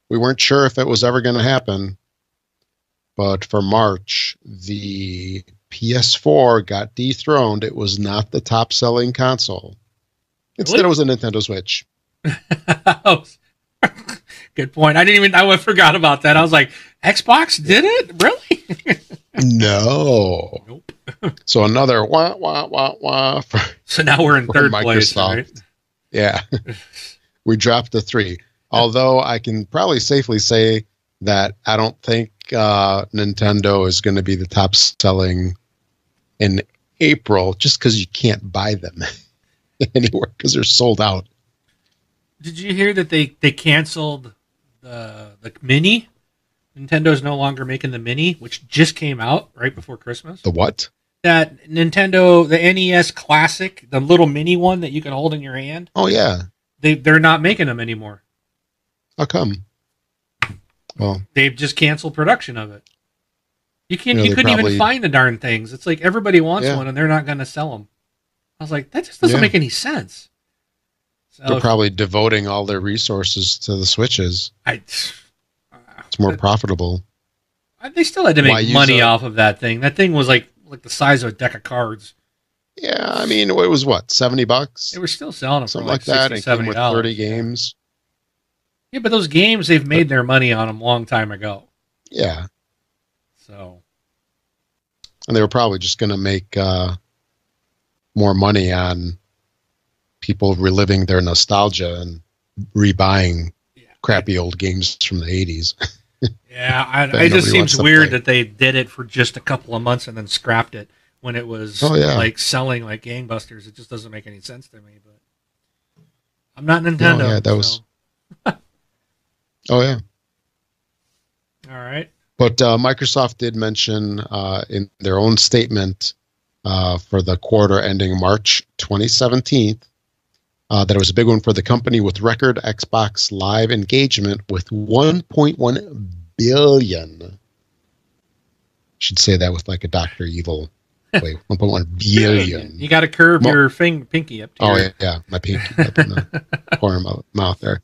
we weren't sure if it was ever going to happen, but for March, the PS4 got dethroned. It was not the top-selling console. Instead, Really? it was a Nintendo Switch. Good point. I didn't even. I forgot about that. I was like, Xbox did it? Really? No. nope. So another wah wah wah wah. For, So now we're in third place, right? yeah, we dropped the three. Although I can probably safely say that I don't think uh, Nintendo is going to be the top selling in April, just because you can't buy them anywhere because they're sold out. Did you hear that they they canceled the the mini? Nintendo's no longer making the mini, which just came out right before Christmas. The what? That Nintendo, the NES Classic, the little mini one that you can hold in your hand, Oh yeah. they they're not making them anymore. How come? Well, They've just canceled production of it. You can't. You know, you couldn't probably- even find the darn things. It's like everybody wants Yeah. one, and they're not going to sell them. I was like, that just doesn't Yeah. make any sense. They're probably devoting all their resources to the switches. I, It's more profitable. they still had to make use money off of that thing. That thing was like like the size of a deck of cards. Yeah, I mean, it was what seventy bucks, They were still selling them something for like, like, that. 60 It 70 with thirty games. Yeah, but those games they've made their money on them a long time ago. Yeah, So and they were probably just going to make uh, more money on people reliving their nostalgia and rebuying Yeah. crappy old games from the eighties. yeah, I, it just seems weird play. that they did it for just a couple of months and then scrapped it when it was Oh, yeah. like selling like gangbusters. It just doesn't make any sense to me. But I'm not Nintendo. yeah, that was- oh yeah, all right. but uh, Microsoft did mention uh, in their own statement uh, for the quarter ending March 2017 uh, that it was a big one for the company with record Xbox Live engagement with 1.1 billion. Should say that with like a Doctor Evil Wait, 1.1 billion. You got to curve Mo- your fing- pinky up Oh your, yeah, yeah, my pinky up in the corner of my mouth there.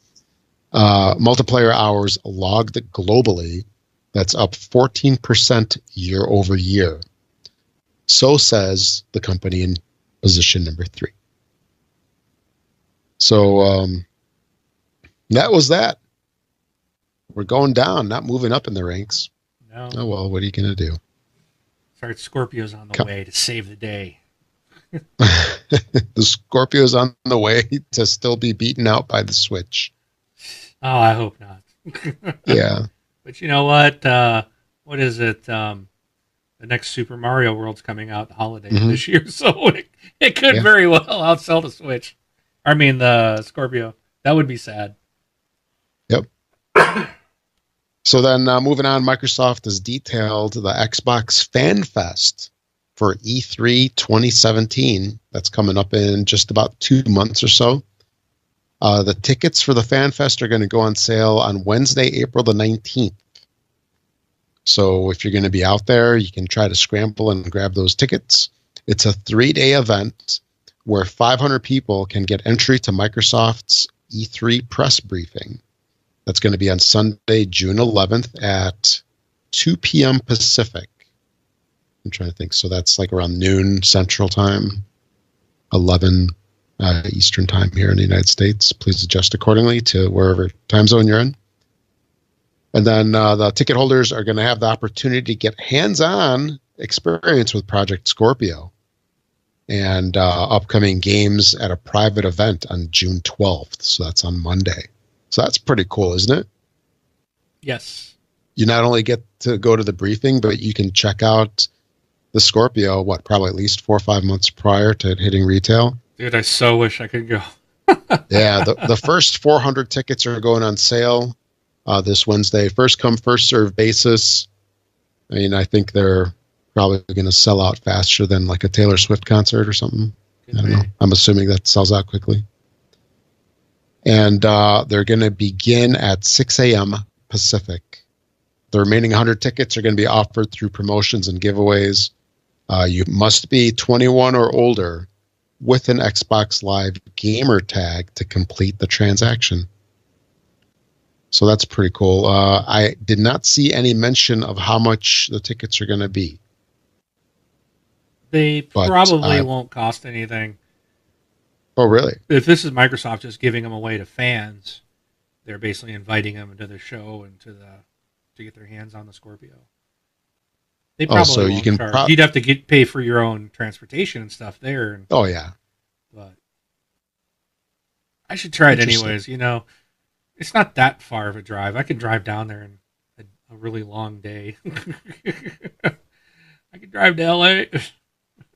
Uh, multiplayer hours logged globally. That's up 14% year over year. So says the company in position number three. So um, that was that. We're going down, not moving up in the ranks. No. Oh well, what are you gonna do? Sorry, Scorpio's on the Come- way to save the day. the Scorpio's on the way to still be beaten out by the Switch. Oh, I hope not. Yeah. But you know what? Uh, what is it? Um, the next Super Mario World's coming out the holiday Mhm. this year, so it, it could Yeah. very well outsell the Switch. I mean the Scorpio. That would be sad. Yep. so then, uh, moving on, Microsoft has detailed the Xbox Fan Fest for E E3 2017. That's coming up in just about two months or so. Uh, the tickets for the Fan Fest are going to go on sale on Wednesday, April the 19th. So if you're going to be out there, you can try to scramble and grab those tickets. It's a three day event where 500 people can get entry to Microsoft's E3 press briefing. That's going to be on Sunday, June 11th at 2 p.m. Pacific. I'm trying to think. So that's like around noon Central Time, 11 uh, Eastern Time here in the United States. Please adjust accordingly to wherever time zone you're in. And then uh, the ticket holders are going to have the opportunity to get hands on experience with Project Scorpio and uh, upcoming games at a private event on June 12th. So that's on Monday. So that's pretty cool, isn't it? Yes. You not only get to go to the briefing, but you can check out the Scorpio, what, probably at least four or five months prior to it hitting retail. Dude, I so wish I could go. Yeah, the, the first 400 tickets are going on sale uh, this Wednesday. First come, first serve basis. I mean, I think they're probably going to sell out faster than like a Taylor Swift concert or something. I don't know. I'm assuming that sells out quickly. And uh, they're going to begin at 6 a.m. Pacific. The remaining 100 tickets are going to be offered through promotions and giveaways. Uh, you must be 21 or older with an Xbox Live gamer tag to complete the transaction. So that's pretty cool. Uh, I did not see any mention of how much the tickets are going to be. They But, probably uh, won't cost anything. Oh, really? If this is Microsoft just giving them away to fans, they're basically inviting them to the show and to the to get their hands on the Scorpio. They Oh, probably so you can prob- You'd have to get pay for your own transportation and stuff there, and, Oh, yeah. but I should try it anyways. You know, it's not that far of a drive. I can drive down there in a, a really long day. I could drive to LA.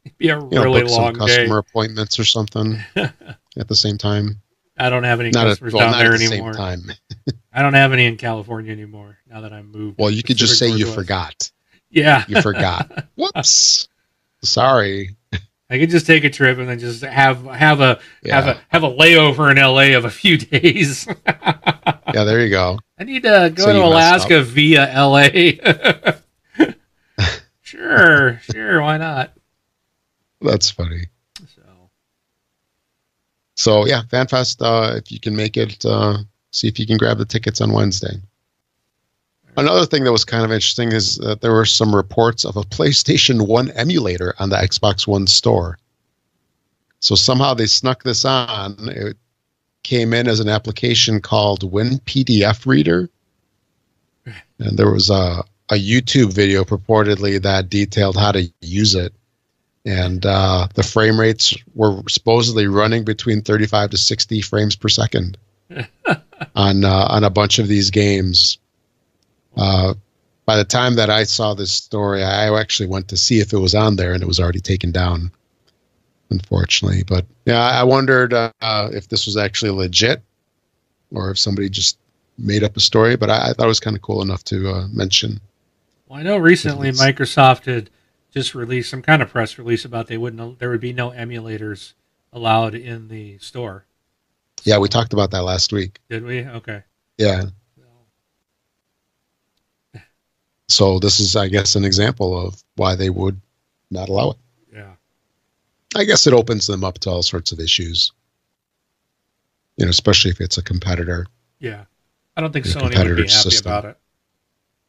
It'd be a You know, really some long day. customer appointments or something at the same time. I don't have any Not at, customers well, down not there at the anymore. same time. I don't have any in California anymore now that I'm moved. Well, you could just say Pacific you forgot. Yeah, You forgot. Whoops. Sorry. I could just take a trip and then just have have a have a have a layover in LA of a few days. Yeah, there you go. I need to go So to Alaska via LA. sure, sure, why not? That's funny. So So yeah, FanFest. Uh, if you can make it, uh, see if you can grab the tickets on Wednesday. Another thing that was kind of interesting is that there were some reports of a PlayStation One emulator on the Xbox One store. So somehow they snuck this on. It came in as an application called WinPDF Reader, and there was a a YouTube video purportedly that detailed how to use it and uh, the frame rates were supposedly running between 35 to 60 frames per second on uh, on a bunch of these games. Uh, by the time that I saw this story, I actually went to see if it was on there, and it was already taken down, unfortunately. But yeah, I wondered uh, if this was actually legit, or if somebody just made up a story. But I, I thought it was kind of cool enough to uh, mention. well, I know recently Microsoft had just released some kind of press release about they wouldn't there would be no emulators allowed in the store. Yeah, we talked about that last week. Did we? Okay. Yeah, so this is, I guess, an example of why they would not allow it. Yeah. I guess it opens them up to all sorts of issues. You know, especially if it's a competitor. Yeah. I don't think Sony would be happy system. about it.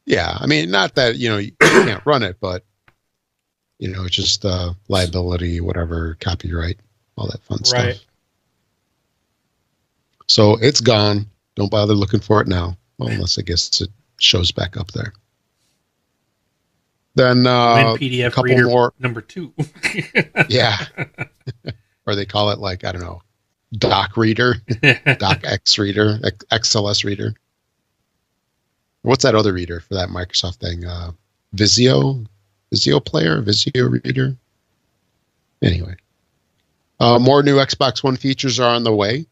Yeah, I mean, not that you know you can't run it, but you know, it's just uh, liability, whatever, copyright, all that fun Right. stuff. So it's gone. Don't bother looking for it now, well, unless I guess it shows back up there. Then uh, PDF a couple reader more. number two. Yeah, or they call it like I don't know, Doc Reader, Doc X Reader, XLS Reader. What's that other reader for that Microsoft thing? Uh, Visio, Visio Player, Visio Reader. Anyway, uh, more new Xbox One features are on the way,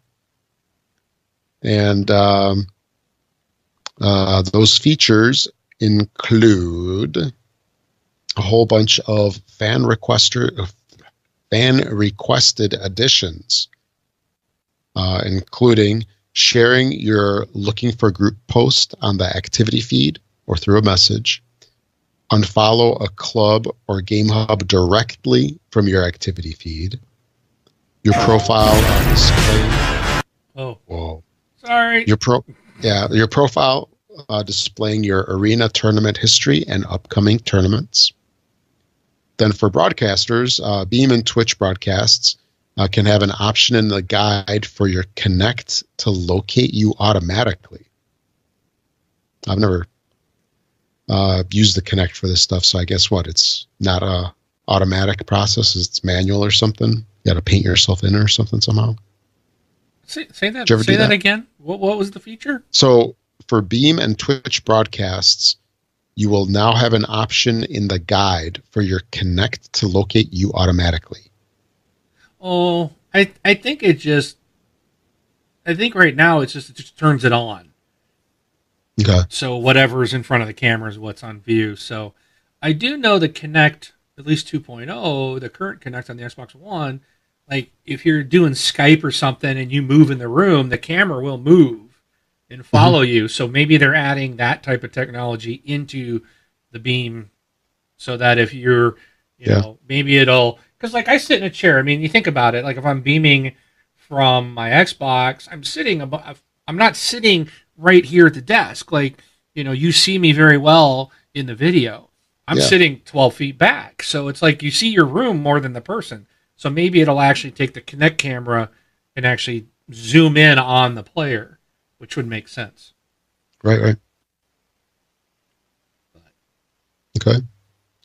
and um, uh, those features include a whole bunch of fan requester fan requested additions, uh, including sharing your looking for group post on the activity feed or through a message, unfollow a club or game hub directly from your activity feed, your profile on display. oh, Whoa. sorry. Your pro, yeah, your profile uh, displaying your arena tournament history and upcoming tournaments. Then for broadcasters, uh, Beam and Twitch broadcasts uh, can have an option in the guide for your Kinect to locate you automatically. I've never uh, used the Kinect for this stuff, so I guess what it's not a automatic process; it's manual or something. You got to paint yourself in or something somehow. Say, say that. Did you ever Say that? that? again. What What was the feature? So for Beam and Twitch broadcasts, you will now have an option in the guide for your Kinect to locate you automatically. Oh, I I think it just. I think right now it's just it just turns it on. Okay. So is in front of the camera is what's on view. So I do know the Kinect, at least 2.0, the current Kinect on the Xbox One, like if you're doing Skype or something and you move in the room, the camera will move and mm-hmm. follow you. So maybe they're adding that type of technology into the beam so that if you're, you Yeah. know, maybe it'll, because like I sit in a chair. I mean, you think about it, like if I'm beaming from my Xbox, I'm sitting above, I'm not sitting right here at the desk. Like, you know, you see me very well in the video. I'm Yeah. sitting 12 feet back. So it's like you see your room more than the person. So maybe it'll actually take the Kinect camera and actually zoom in on the player, which would make sense. Right, right. Okay.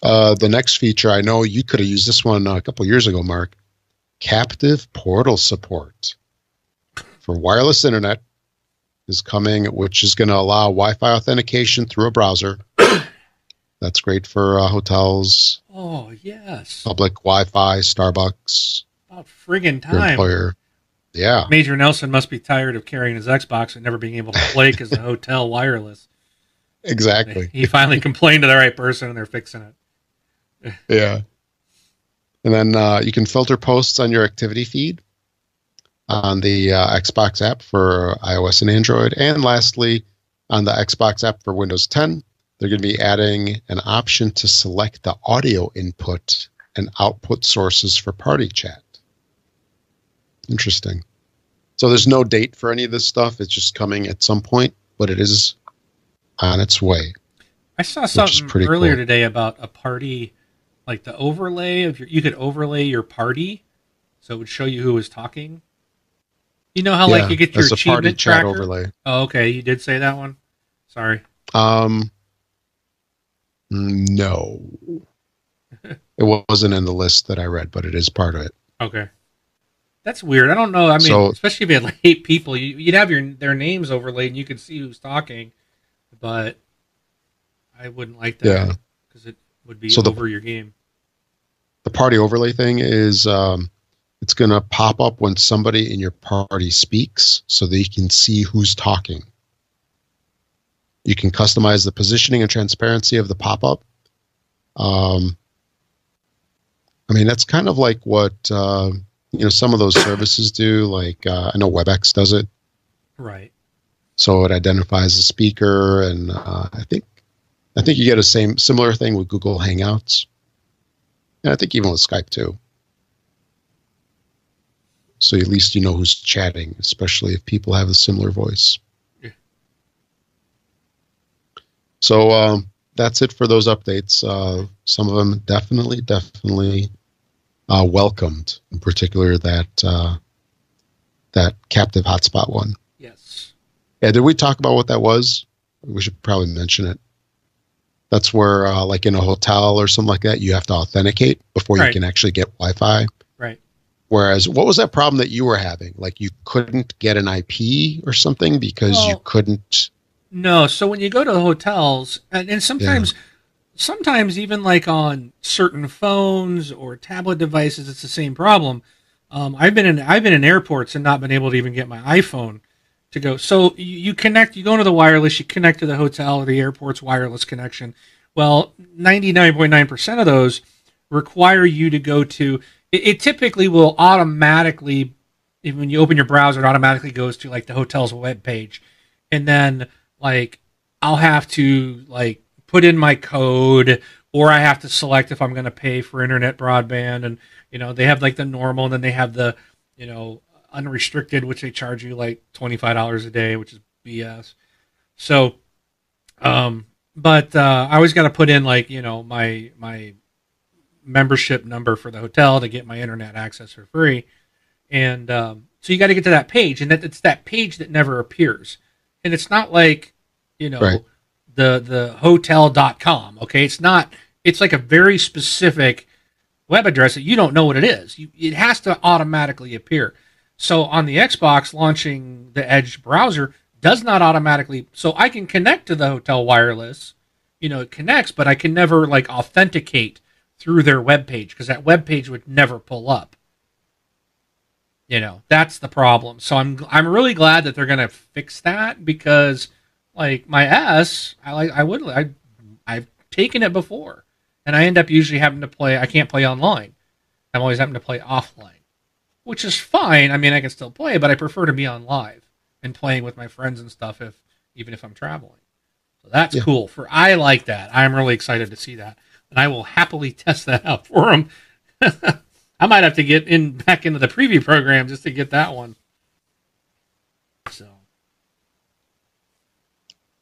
Uh, the next feature, I know you could have used this one a couple years ago, Mark. Captive portal support for wireless internet is coming, which is going to allow Wi Fi authentication through a browser. That's great for uh, hotels, Oh, yes. public Wi Fi, Starbucks, About friggin' your time. employer. Yeah, Major Nelson must be tired of carrying his Xbox and never being able to play because the hotel wireless. exactly. He finally complained to the right person and they're fixing it. Yeah. And then uh, you can filter posts on your activity feed on the uh, Xbox app for iOS and Android. And lastly, on the Xbox app for Windows 10, they're going to be adding an option to select the audio input and output sources for party chat. Interesting. So there's no date for any of this stuff. It's just coming at some point, but it is on its way. I saw something earlier cool. today about a party, like the overlay of your. You could overlay your party, so it would show you who was talking. You know how Yeah, like you get your as a party achievement chat tracker. overlay. Oh, okay, you did say that one. Sorry. Um, no, it wasn't in the list that I read, but it is part of it. Okay, that's weird. I don't know. I mean, So- especially if you had like eight people, you, you'd have your their names overlaid and you could see who's talking, but I wouldn't like that Yeah. because it would be So the- over your game. The party overlay thing is um, it's going to pop up when somebody in your party speaks, so that you can see who's talking. You can customize the positioning and transparency of the pop up. Um, I mean, that's kind of like what uh, you know some of those services do. Like uh, I know WebEx does it. Right. so it identifies the speaker and uh, i think i think you get a same similar thing with google hangouts and i think even with skype too so at least you know who's chatting, especially if people have a similar voice. Yeah. So um, that's it for those updates. Uh, some of them definitely, definitely uh, welcomed. In particular, that uh, that captive hotspot one. Yes. Yeah, did we talk about what that was? We should probably mention it. That's where, uh, like in a hotel or something like that, you have to authenticate before Right. you can actually get Wi-Fi. Whereas, what was that problem that you were having? Like you couldn't get an IP or something because you couldn't. No, so when you go to the hotels, and, and sometimes, sometimes even like on certain phones or tablet devices, it's the same problem. Um, I've been in I've been in airports and not been able to even get my iPhone to go. So you, you connect, you go into the wireless, you connect to the hotel or the airport's wireless connection. Well, ninety nine point nine percent of those require you to go to. It, it typically will automatically, when you open your browser, it automatically goes to like the hotel's web page, and then like I'll have to like put in my code or I have to select if I'm going to pay for internet broadband and you know they have like the normal and then they have the you know unrestricted which they charge you like $25 a day which is BS. So um but uh I always got to put in like you know my my membership number for the hotel to get my internet access for free. And um so you got to get to that page and that it's that page that never appears. And it's not like you know Right. the the hotel.com okay? It's not it's like a very specific web address that you don't know what it is. You, it has to automatically appear. So on the xbox launching the edge browser does not automatically so i can connect to the hotel wireless you know it connects but i can never like authenticate through their web page because that web page would never pull up. You know that's the problem. So i'm i'm really glad that they're going to fix that because like my s i like i would i i've taken it before. And i end up usually having to play i can't play online. I'm always having to play offline which is fine. I mean i can still play but i prefer to be on live and playing with my friends and stuff if even if i'm traveling. So that's Yeah. cool. For i like that. I'm really excited to see that and i will happily test that out for them I might have to get in back into the preview program just to get that one. So,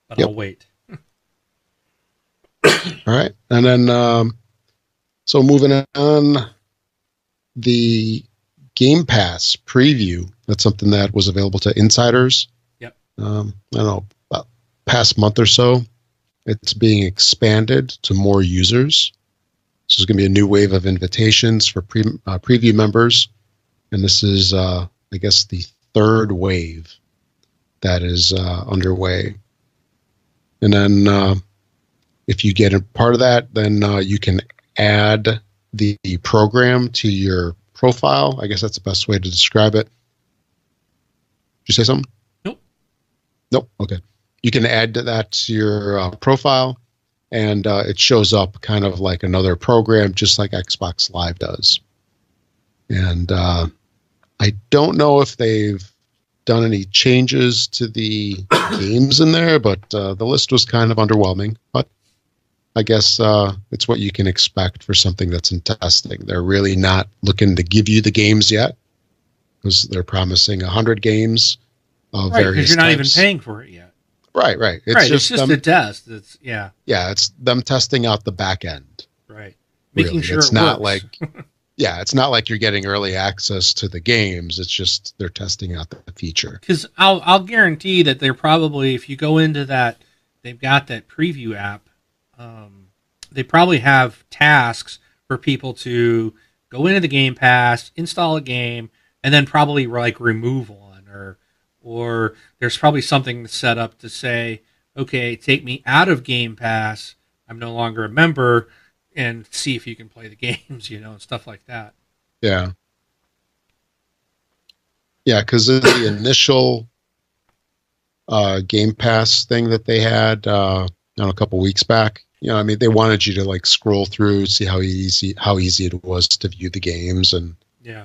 but Yep. I'll wait. All right, and then um, so moving on, the Game Pass preview. That's something that was available to insiders. Yep. Um, I don't know about past month or so. It's being expanded to more users. So there's going to be a new wave of invitations for pre, uh, preview members, and this is, uh, I guess, the third wave that is uh, underway. And then, uh, if you get a part of that, then uh, you can add the, the program to your profile. I guess that's the best way to describe it. Did you say something? Nope. Nope. Okay. You can add that to your uh, profile, and uh, it shows up kind of like another program, just like Xbox Live does. And uh, I don't know if they've done any changes to the games in there, but uh, the list was kind of underwhelming. But I guess uh, it's what you can expect for something that's in testing. They're really not looking to give you the games yet because they're promising 100 games of Right, various because you're not even paying for it yet. Right, right. It's right, just, it's just them, a test. It's yeah, yeah, it's them testing out the back end. right. Making really. sure it's it not works. like yeah, it's not like you're getting early access to the games. It's just they're testing out the feature. because I'll I'll guarantee that they're probably if you go into that they've got that preview app, um, they probably have tasks for people to go into the Game Pass, install a game, and then probably like remove one or or there's probably something set up to say, okay, take me out of Game Pass. I'm no longer a member, and see if you can play the games, you know, and stuff like that. Yeah. Yeah, because the initial uh, Game Pass thing that they had uh, on a couple weeks back, you know, I mean, they wanted you to like scroll through, see how easy how easy it was to view the games and Yeah,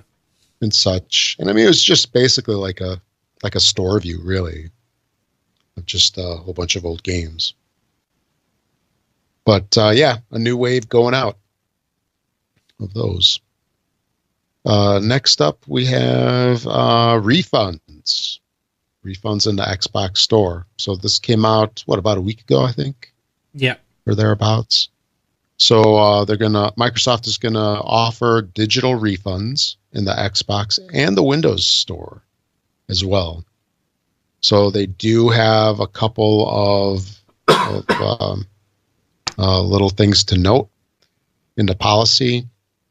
and such. And I mean, it was just basically like a like a store view, really, of just a whole bunch of old games. But uh, yeah, a new wave going out of those. Uh, next up, we have uh, refunds. Refunds in the Xbox Store. So this came out what about a week ago, I think, Yeah. or thereabouts. So uh, they're gonna Microsoft is gonna offer digital refunds in the Xbox and the Windows Store as well. So they do have a couple of, of um, uh, little things to note in the policy.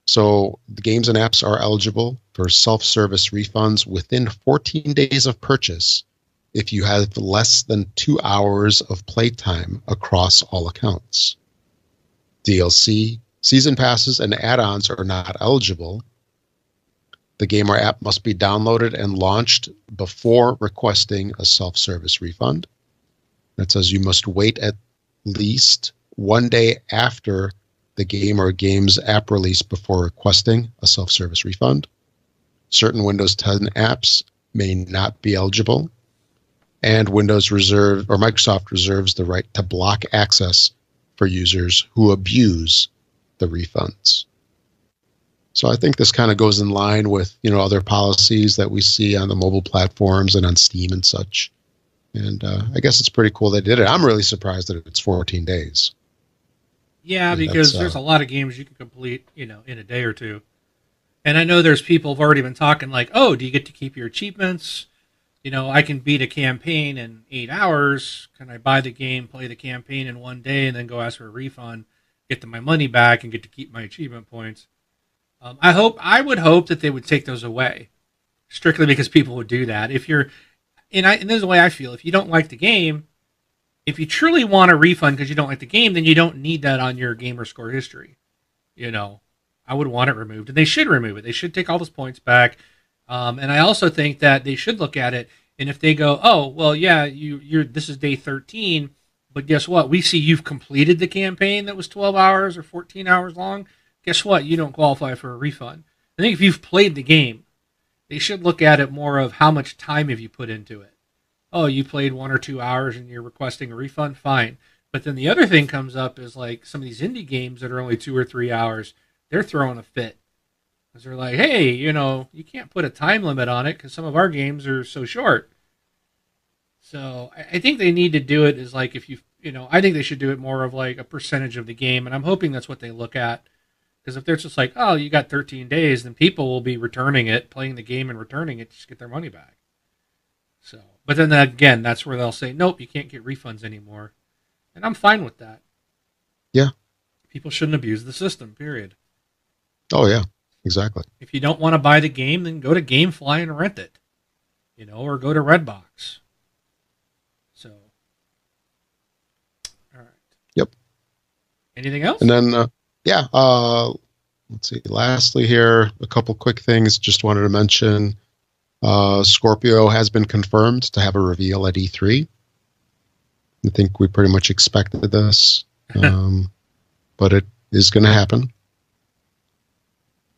So the games and apps are eligible for self-service refunds within 14 days of purchase if you have less than two hours of playtime across all accounts. DLC, season passes, and add-ons are not eligible. The game or app must be downloaded and launched before requesting a self-service refund. That says you must wait at least one day after the game or game's app release before requesting a self service refund. Certain Windows 10 apps may not be eligible, and Windows reserve or Microsoft reserves the right to block access for users who abuse the refunds. So I think this kind of goes in line with you know other policies that we see on the mobile platforms and on Steam and such. And uh, I guess it's pretty cool they did it. I'm really surprised that it's 14 days. Yeah, Yeah, because there's uh, a lot of games you can complete, you know, in a day or two. And I know there's people have already been talking like, "Oh, do you get to keep your achievements? You know, I can beat a campaign in 8 hours. Can I buy the game, play the campaign in one day and then go ask for a refund, get my money back and get to keep my achievement points?" Um, I hope I would hope that they would take those away. Strictly because people would do that. If you're and I and this is the way I feel, if you don't like the game, if you truly want a refund because you don't like the game, then you don't need that on your gamer score history. You know, I would want it removed, and they should remove it. They should take all those points back. Um, and I also think that they should look at it, and if they go, oh, well, yeah, you you're this is day thirteen, but guess what? We see you've completed the campaign that was twelve hours or fourteen hours long. Guess what? You don't qualify for a refund. I think if you've played the game, they should look at it more of how much time have you put into it oh, you played one or two hours and you're requesting a refund, fine. But then the other thing comes up is like some of these indie games that are only two or three hours, they're throwing a fit. Because they're like, hey, you know, you can't put a time limit on it because some of our games are so short. So I, think they need to do it is like if you, you know, I think they should do it more of like a percentage of the game. And I'm hoping that's what they look at. Because if they're just like, oh, you got 13 days, then people will be returning it, playing the game and returning it to just get their money back. So, but then again, that's where they'll say, nope, you can't get refunds anymore. And I'm fine with that. Yeah. People shouldn't abuse the system, period. Oh yeah, exactly. If you don't want to buy the game, then go to Gamefly and rent it. You know, or go to Redbox. So, all right. Yep. Anything else? And then, uh, yeah, uh, let's see. Lastly, here, a couple quick things. Just wanted to mention uh, Scorpio has been confirmed to have a reveal at E3. I think we pretty much expected this, um, but it is going to happen.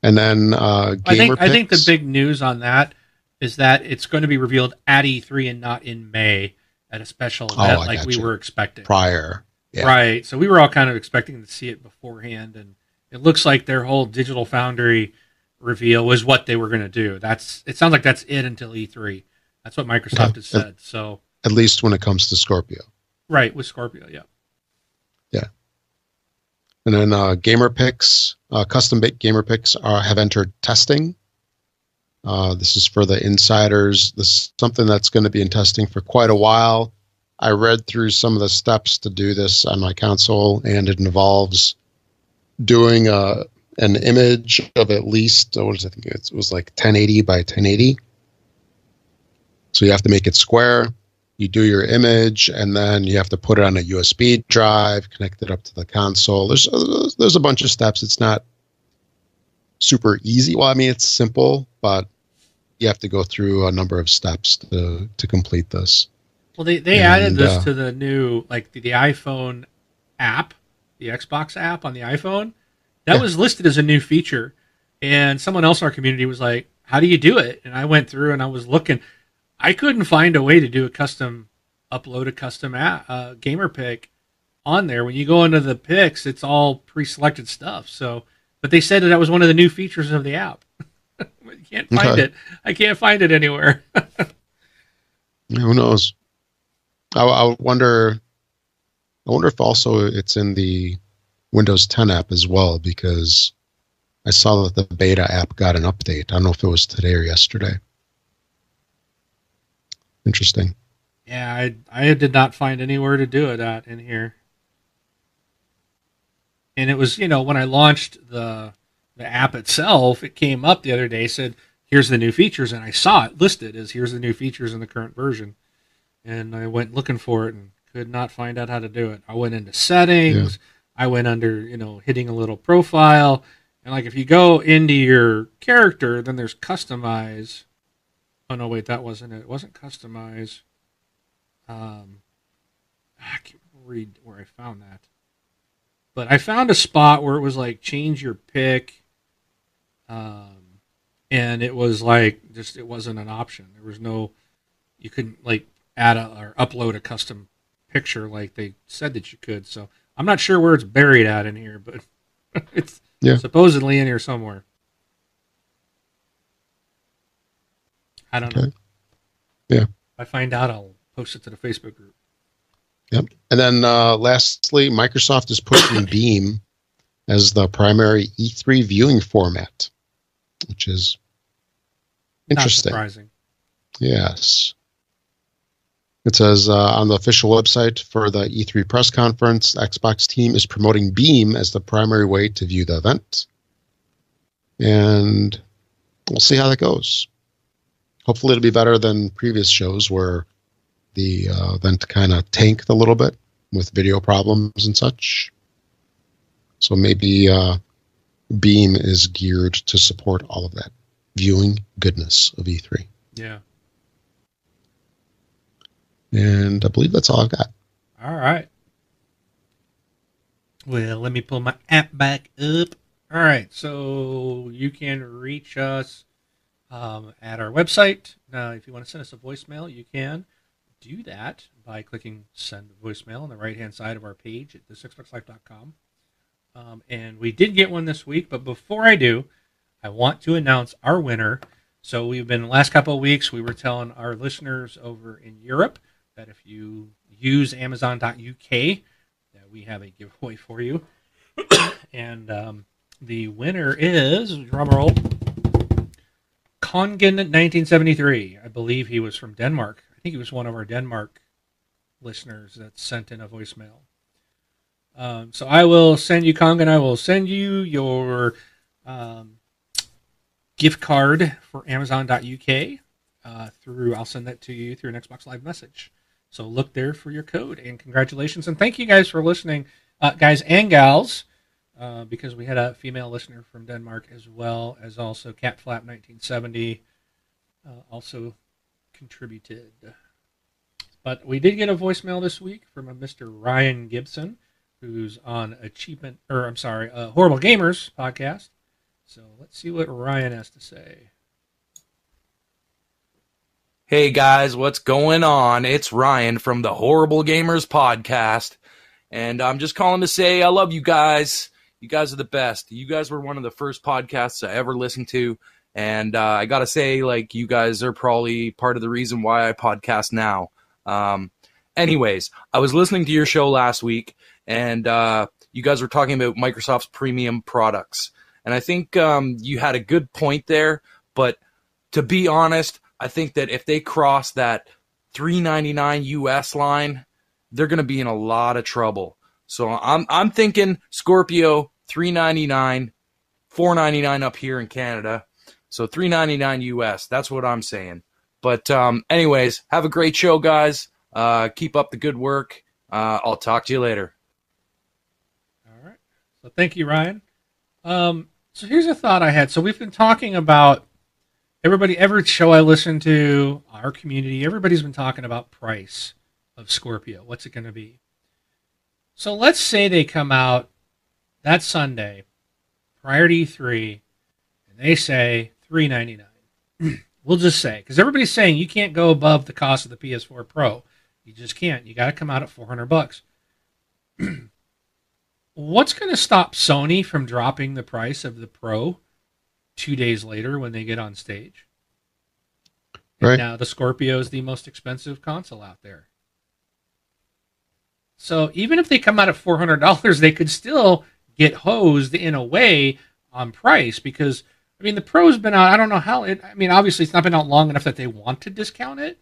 And then uh, I think I think the big news on that is that it's going to be revealed at E3 and not in May at a special Oh, event I like we were expecting. prior. Yeah. Right. So we were all kind of expecting to see it beforehand, and it looks like their whole Digital Foundry reveal was what they were going to do. That's it. Sounds like that's it until E3. That's what Microsoft Okay. has said. So At least when it comes to Scorpio. right with Scorpio, yeah, yeah. And then uh, gamer pics, uh, custom bit gamer pics are, have entered testing. Uh, this is for the insiders. This is something that's going to be in testing for quite a while. I read through some of the steps to do this on my console, and it involves doing uh, an image of at least uh, what it? I think it was like 1080 by 1080. So you have to make it square you do your image and then you have to put it on a USB drive, connect it up to the console. There's there's a bunch of steps. It's not super easy. Well, I mean it's simple, but you have to go through a number of steps to to complete this. Well, they they And, added this uh, to the new like the, the iPhone app, the Xbox app on the iPhone. That Yeah. was listed as a new feature, and someone else in our community was like, "How do you do it?" And I went through and I was looking. I couldn't find a way to do a custom upload a custom app, uh, gamer pic on there. When you go into the picks, it's all pre-selected stuff. So, but they said that that was one of the new features of the app. you can't find Okay. it. I can't find it anywhere. Who knows? I, I wonder. I wonder if also it's in the Windows 10 app as well because I saw that the beta app got an update. I don't know if it was today or yesterday. Interesting. yeah, I I did not find anywhere to do it at in here. And it was, you know, when I launched the the app itself, it came up the other day said, "Here's the new features," and I saw it listed as "Here's the new features in the current version." And I went looking for it and could not find out how to do it. I went into settings. I went under, you know, hitting a little profile, and like if you go into your character, then there's customize. Oh no, wait, that wasn't it. It wasn't customize. Um, I can't read where I found that, but I found a spot where it was like change your pick, um, and it was like just it wasn't an option. There was no, you couldn't like add a, or upload a custom picture like they said that you could. So I'm not sure where it's buried at in here, but it's Yeah. supposedly in here somewhere. I don't know. Yeah. If I find out, I'll post it to the Facebook group. Yep. And then uh, lastly, Microsoft is pushing Beam as the primary E3 viewing format, which is interesting. Yes. It says uh, on the official website for the E3 press conference, Xbox team is promoting Beam as the primary way to view the event. And we'll see how that goes. Hopefully, it'll be better than previous shows where the uh, event kind of tanked a little bit with video problems and such. So maybe uh, Beam is geared to support all of that viewing goodness of E E3. Yeah. And I believe that's all I've got. All right. Well, let me pull my app back up. All right. So you can reach us um, at our website. Now, if you want to send us a voicemail, you can do that by clicking send voicemail on the right hand side of our page at thisxboxlife.com. Um, and we did get one this week, but before I do, I want to announce our winner. So we've been the last couple of weeks, we were telling our listeners over in Europe that if you use Amazon.uk, that we have a giveaway for you. and um, the winner is drumroll Kongen 1973. I believe he was from Denmark. I think he was one of our Denmark listeners that sent in a voicemail. Um, so I will send you Kongen. I will send you your um, gift card for Amazon.uk uh, through. I'll send that to you through an Xbox Live message. So look there for your code and congratulations and thank you guys for listening, uh, guys and gals, uh, because we had a female listener from Denmark as well as also Catflap 1970 uh, also contributed. But we did get a voicemail this week from a Mr. Ryan Gibson, who's on Achievement, or I'm sorry, uh, Horrible Gamers podcast. So let's see what Ryan has to say. Hey guys, what's going on? It's Ryan from the Horrible Gamers podcast. And I'm just calling to say I love you guys. You guys are the best. You guys were one of the first podcasts I ever listened to. And uh, I got to say, like, you guys are probably part of the reason why I podcast now. Um, anyways, I was listening to your show last week, and uh, you guys were talking about Microsoft's premium products. And I think um, you had a good point there. But to be honest, I think that if they cross that 399 US line, they're going to be in a lot of trouble. So I'm I'm thinking Scorpio 399, 499 up here in Canada. So 399 US. That's what I'm saying. But um, anyways, have a great show, guys. Uh, keep up the good work. Uh, I'll talk to you later. All right. So thank you, Ryan. Um, so here's a thought I had. So we've been talking about everybody, every show I listen to, our community, everybody's been talking about price of Scorpio. What's it going to be? So let's say they come out that Sunday prior to E3 and they say 399 we'll just say because everybody's saying you can't go above the cost of the ps4 pro. You just can't. You got to come out at 400 bucks. What's going to stop sony from dropping the price of the pro two days later when they get on stage. And Right. now the Scorpio is the most expensive console out there. So even if they come out at four hundred dollars, they could still get hosed in a way on price because I mean the Pro's been out. I don't know how it. I mean obviously it's not been out long enough that they want to discount it,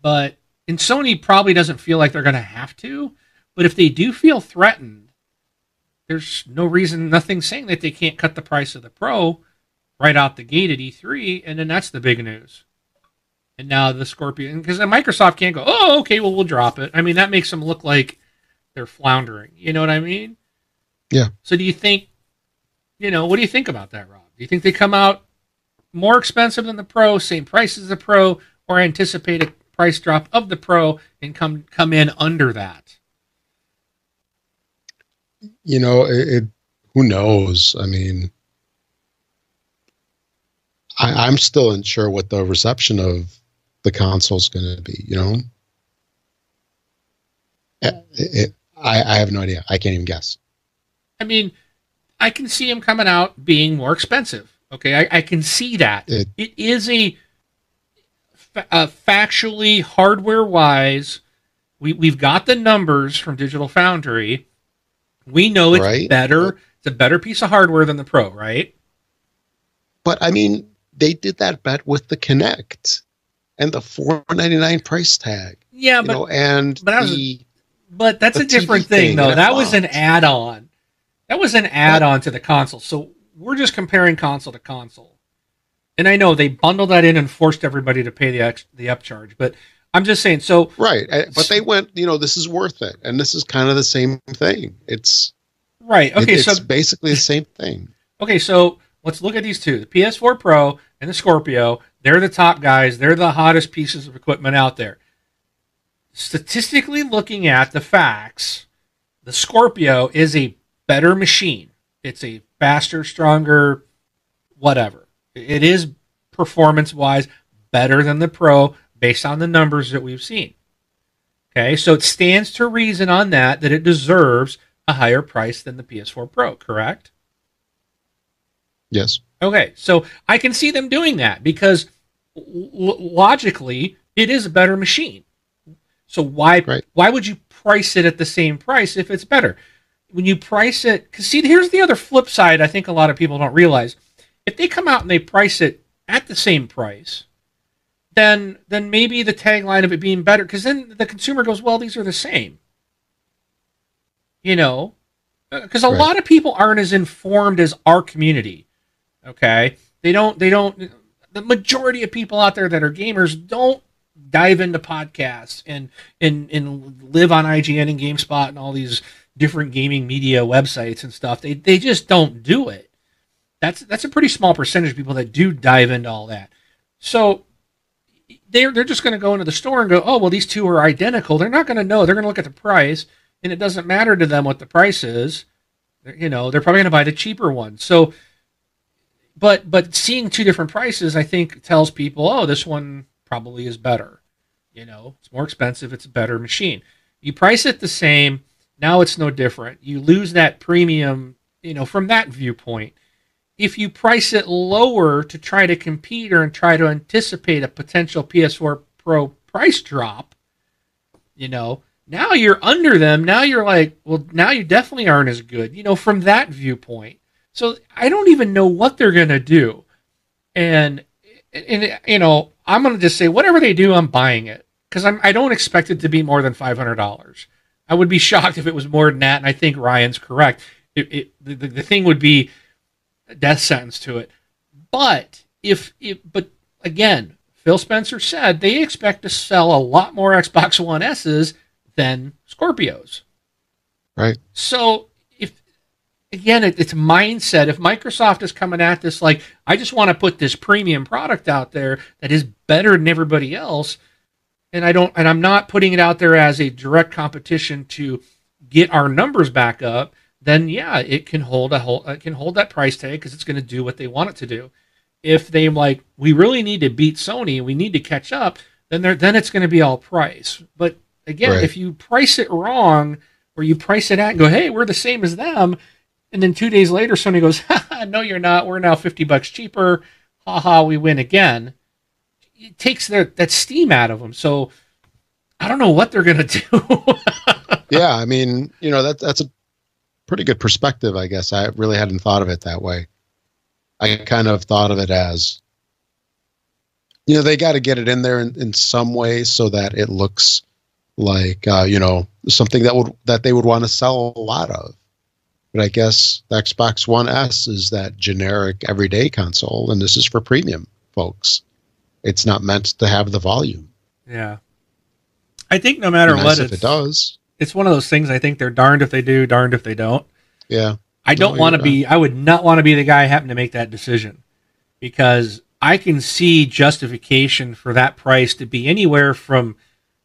but and Sony probably doesn't feel like they're going to have to. But if they do feel threatened, there's no reason, nothing saying that they can't cut the price of the Pro right out the gate at E3, and then that's the big news. And now the Scorpion, because Microsoft can't go, oh, okay, well, we'll drop it. I mean, that makes them look like they're floundering. You know what I mean? Yeah. So do you think, you know, what do you think about that, Rob? Do you think they come out more expensive than the Pro, same price as the Pro, or anticipate a price drop of the Pro and come come in under that? You know, it, it who knows? I mean, I, I'm still unsure what the reception of the console is going to be. You know, it, it, I, I have no idea. I can't even guess. I mean, I can see him coming out being more expensive. Okay, I, I can see that. It- it is a, a uh, factually hardware wise. We we've got the numbers from Digital Foundry. We know it's Right. better. It's a better piece of hardware than the Pro, right? But I mean, they did that bet with the Kinect and the four ninety nine price tag. Yeah, but know, and but was- the, But that's a different TV thing, though. it That was an add-on. That was an add-on to the console. So we're just comparing console to console. And I know they bundled that in and forced everybody to pay the ex- the upcharge, but I'm just saying. So right. uh, But they went. You know, this is worth it, and this is kind of the same thing. It's right, it- okay, it's so basically the same thing. okay, so let's look at these two: the PS4 Pro and the Scorpio. They're the top guys. They're the hottest pieces of equipment out there. Statistically, looking at the facts, the Scorpio is a better machine. It's a faster, stronger, whatever. It is performance wise better than the Pro based on the numbers that we've seen. Okay, so it stands to reason on that that it deserves a higher price than the PS4 Pro, correct? Yes. Okay, so I can see them doing that because l- logically it is a better machine. So why Right. why would you price it at the same price if it's better? When you price it, because see, here's the other flip side. I think a lot of people don't realize if they come out and they price it at the same price, then then maybe the tagline of it being better, because then the consumer goes, well, these are the same. You know, uh, because a Right. lot of people aren't as informed as our community. Okay, they don't. They don't. The majority of people out there that are gamers don't dive into podcasts and and and live on IGN and GameSpot and all these different gaming media websites and stuff. They they just don't do it. That's that's a pretty small percentage of people that do dive into all that. So they're they're just going to go into the store and go, oh well, these two are identical. They're not going to know. They're going to look at the price, and it doesn't matter to them what the price is. They're- You know, they're probably going to buy the cheaper one. So, but but seeing two different prices, I think tells people, oh, this one probably is better. You know, it's more expensive. It's a better machine. You price it the same. Now it's no different. You lose that premium. You know, from that viewpoint if you price it lower to try to compete or and try to anticipate a potential PS4 Pro price drop, you know, now you're under them. Now you're like, well, now you definitely aren't as good, you know, from that viewpoint. So I don't even know what they're going to do. And, and, you know, I'm going to just say, whatever they do, I'm buying it because I'm, I don't expect it to be more than $500. I would be shocked if it was more than that. And I think Ryan's correct. It, it, the, the, thing would be, a death sentence to it. But if, if but again, Phil Spencer said they expect to sell a lot more Xbox One S's than Scorpios. Right. So again, it, it's mindset. If Microsoft is coming at this like, I just want to put this premium product out there that is better than everybody else, and I don't, and I'm not putting it out there as a direct competition to get our numbers back up, then yeah, it can hold a whole, it can hold that price tag because it's going to do what they want it to do. If they like, we really need to beat Sony, and we need to catch up, then they're, then it's going to be all price. But again, Right. if you price it wrong, or you price it at and go, hey, we're the same as them, And then two days later, Sony goes, "No, you're not. We're now fifty bucks cheaper. Ha ha, we win again." It takes their that steam out of them. So I don't know what they're gonna do. yeah, I mean, you know that that's a pretty good perspective, I guess. I really hadn't thought of it that way. I kind of thought of it as, you know, they got to get it in there in, in some way so that it looks like, uh, you know, something that would that they would want to sell a lot of. But I guess the Xbox One S is that generic everyday console, and this is for premium folks. It's not meant to have the volume. Yeah, I think no matter Nice what, if it's, it does. it's one of those things. I think they're darned if they do, darned if they don't. Yeah, I don't No, want to be. I would not want to be the guy having to make that decision because I can see justification for that price to be anywhere from,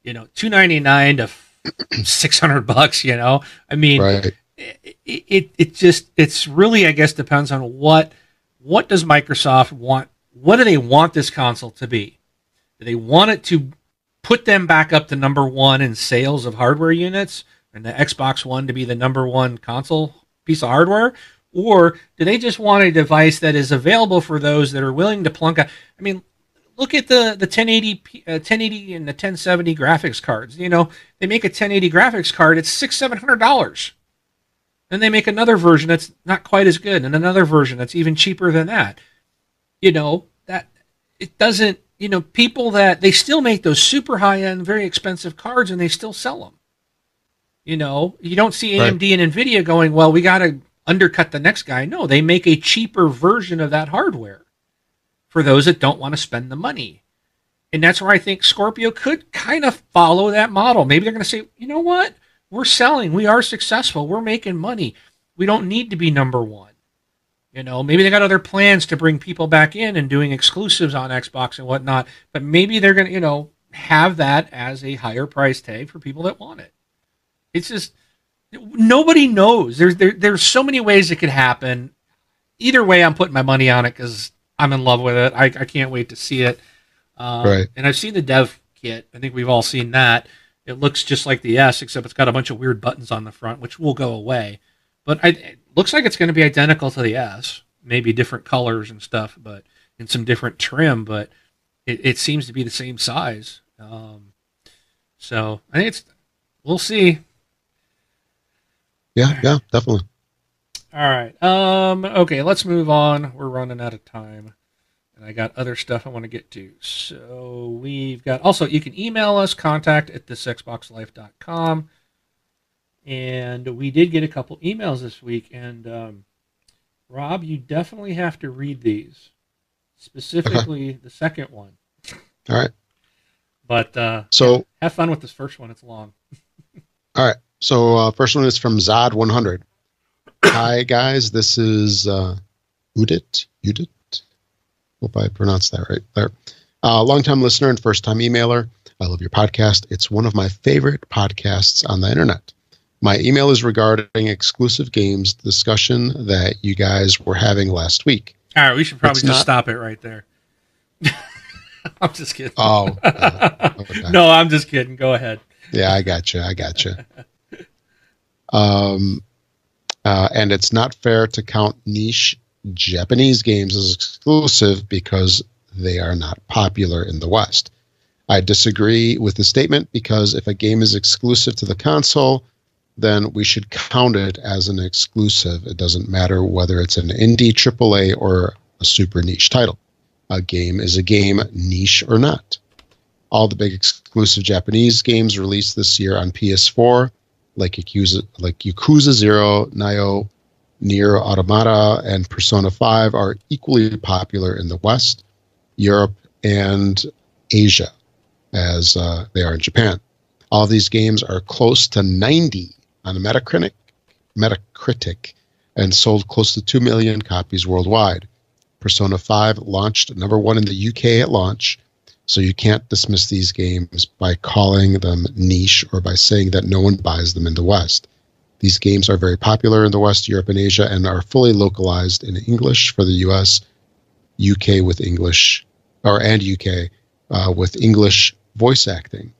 you know, two ninety nine to six hundred bucks. You know, I mean, right. It, it it just it's really I guess depends on what what does Microsoft want what do they want this console to be? Do they want it to put them back up to number one in sales of hardware units and the Xbox One to be the number one console piece of hardware? Or do they just want a device that is available for those that are willing to plunk out? I mean, look at the the 1080 p- uh, 1080 and the 1070 graphics cards. You know, they make a 1080 graphics card, it's six seven hundred dollars. Then they make another version that's not quite as good, and another version that's even cheaper than that. You know that it doesn't. You know, people that they still make those super high end, very expensive cards, and they still sell them. You know, you don't see Right. AMD and Nvidia going, well, we got to undercut the next guy. No, they make a cheaper version of that hardware for those that don't want to spend the money. And that's where I think Scorpio could kind of follow that model. Maybe they're going to say, you know what? We're selling. We are successful. We're making money. We don't need to be number one. You know, maybe they got other plans to bring people back in and doing exclusives on Xbox and whatnot. But maybe they're going to, you know, have that as a higher price tag for people that want it. It's just nobody knows. There's there, there's so many ways it could happen. Either way, I'm putting my money on it because I'm in love with it. I, I can't wait to see it. Um, Right. And I've seen the dev kit. I think we've all seen that. It looks just like the S, except it's got a bunch of weird buttons on the front, which will go away. But I, it looks like it's going to be identical to the S, maybe different colors and stuff, but in some different trim. But it, it seems to be the same size. Um, so I think it's. We'll see. Yeah, yeah, definitely. All right. Um. Okay. Let's move on. We're running out of time, and I got other stuff I want to get to. So we've got also you can email us contact at thisxboxlife.com. and we did get a couple emails this week. And um, Rob, you definitely have to read these, specifically the second one. All right. But uh, So, have fun with this first one. It's long. all right. So, uh, first one is from Zod100. Hi, guys. This is uh, Udit. Udit. Hope I pronounced that right there. Uh, longtime listener and first time emailer. I love your podcast. It's one of my favorite podcasts on the internet. My email is regarding exclusive games discussion that you guys were having last week. All right, we should probably It's just not- stop it right there. I'm just kidding. Oh, uh, okay. no, I'm just kidding. Go ahead. Yeah, I got you. I got you. Um, uh, and it's not fair to count niche Japanese games as exclusive because they are not popular in the West. I disagree with the statement because if a game is exclusive to the console, then we should count it as an exclusive. It doesn't matter whether it's an indie AAA or a super niche title. A game is a game, niche or not all the big exclusive Japanese games released this year on PS4, like Yakuza, like Yakuza Zero, Nioh, Nier Automata, and Persona 5, are equally popular in the West, Europe, and Asia, as uh, they are in Japan. All these games are close to 90 on Metacritic, Metacritic, and sold close to 2 million copies worldwide. Persona 5 launched number one in the UK at launch, so you can't dismiss these games by calling them niche or by saying that no one buys them in the West. These games are very popular in the West, Europe, and Asia, and are fully localized in English for the US, UK with English, or and UK uh, with English voice acting.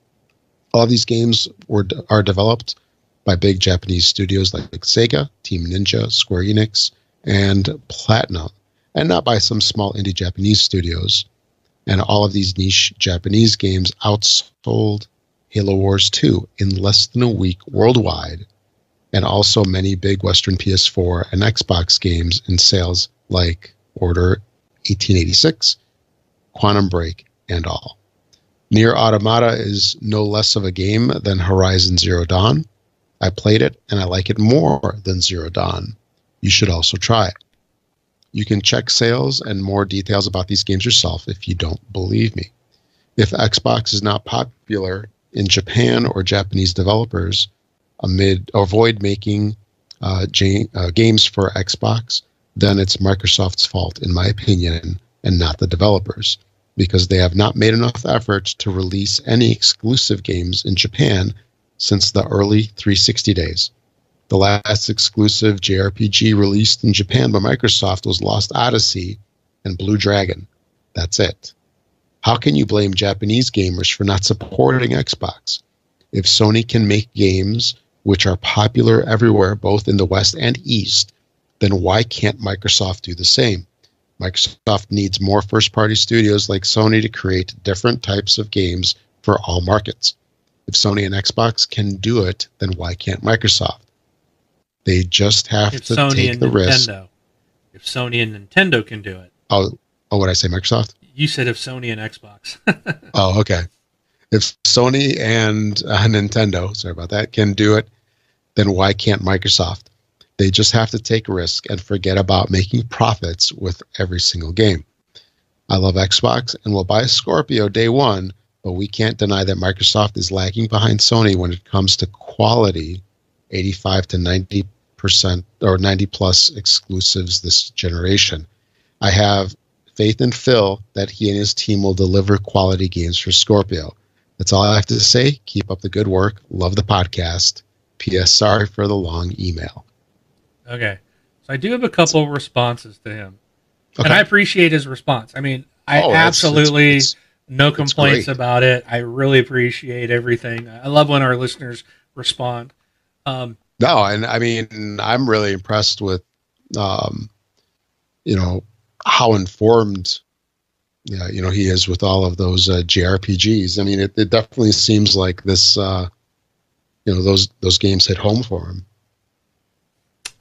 All these games were are developed by big Japanese studios like Sega, Team Ninja, Square Enix, and Platinum, and not by some small indie Japanese studios. And all of these niche Japanese games outsold Halo Wars 2 in less than a week worldwide, and also many big Western PS4 and Xbox games in sales like Order 1886, Quantum Break, and all. Nier Automata is no less of a game than Horizon Zero Dawn. I played it and I like it more than Zero Dawn. You should also try it. You can check sales and more details about these games yourself if you don't believe me. If Xbox is not popular in Japan or Japanese developers, amid avoid making uh, uh, games for Xbox, then it's Microsoft's fault, in my opinion, and not the developers, because they have not made enough effort to release any exclusive games in Japan since the early 360 days. The last exclusive JRPG released in Japan by Microsoft was Lost Odyssey and Blue Dragon. That's it. How can you blame Japanese gamers for not supporting Xbox? If Sony can make games which are popular everywhere, both in the West and East, then why can't Microsoft do the same? Microsoft needs more first party studios like Sony to create different types of games for all markets. If Sony and Xbox can do it, then why can't Microsoft? They just have If to Sony take the Nintendo, risk. if Sony and Nintendo can do it, Oh, oh, what I say, Microsoft? you said if Sony and Xbox. Oh, okay. If Sony and uh, Nintendo, sorry about that, can do it, then why can't Microsoft? They just have to take risk and forget about making profits with every single game. I love Xbox and will buy a Scorpio day one, but we can't deny that Microsoft is lagging behind Sony when it comes to quality 85 to 90 percent or 90 plus exclusives this generation. I have faith in Phil that he and his team will deliver quality games for Scorpio. That's all I have to say. Keep up the good work. Love the podcast. P.S. Sorry for the long email. okay, so I do have a couple responses to him, and I appreciate his response. I mean, I Oh, absolutely no complaints about it. I really appreciate everything. I love when our listeners respond. Um, No, and I mean, I'm really impressed with, um, you know, how informed, yeah, you know, he is with all of those uh, JRPGs. I mean, it, it definitely seems like this, uh, you know, those those games hit home for him.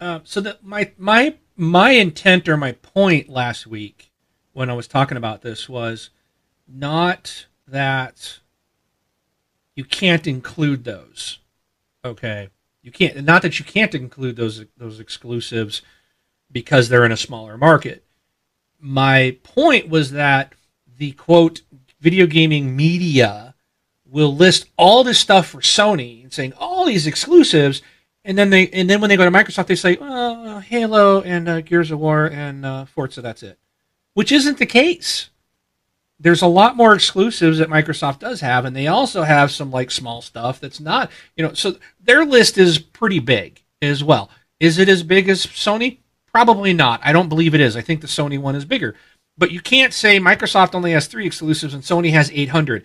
Uh, so that my my my intent or my point last week when I was talking about this was not that you can't include those. Okay, you can't. Not that you can't include those those exclusives because they're in a smaller market. My point was that the quote video gaming media will list all this stuff for Sony and saying all these exclusives and then they and then when they go to Microsoft, they say uh, Halo and uh, Gears of War and uh, Forza. That's it, which isn't the case. There's a lot more exclusives that Microsoft does have, and they also have some like small stuff that's not. You know, so their list is pretty big as well. Is it as big as Sony? Probably not. I don't believe it is. I think the Sony one is bigger. But you can't say Microsoft only has three exclusives and Sony has 800.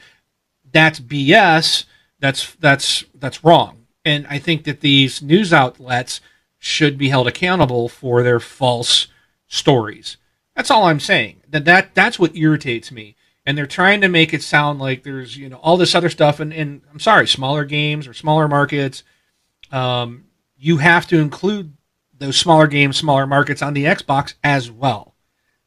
That's BS. That's that's that's wrong. And I think that these news outlets should be held accountable for their false stories. That's all I'm saying. That that that's what irritates me. And they're trying to make it sound like there's you know all this other stuff. And, and I'm sorry, smaller games or smaller markets. Um, you have to include those smaller games, smaller markets on the Xbox as well.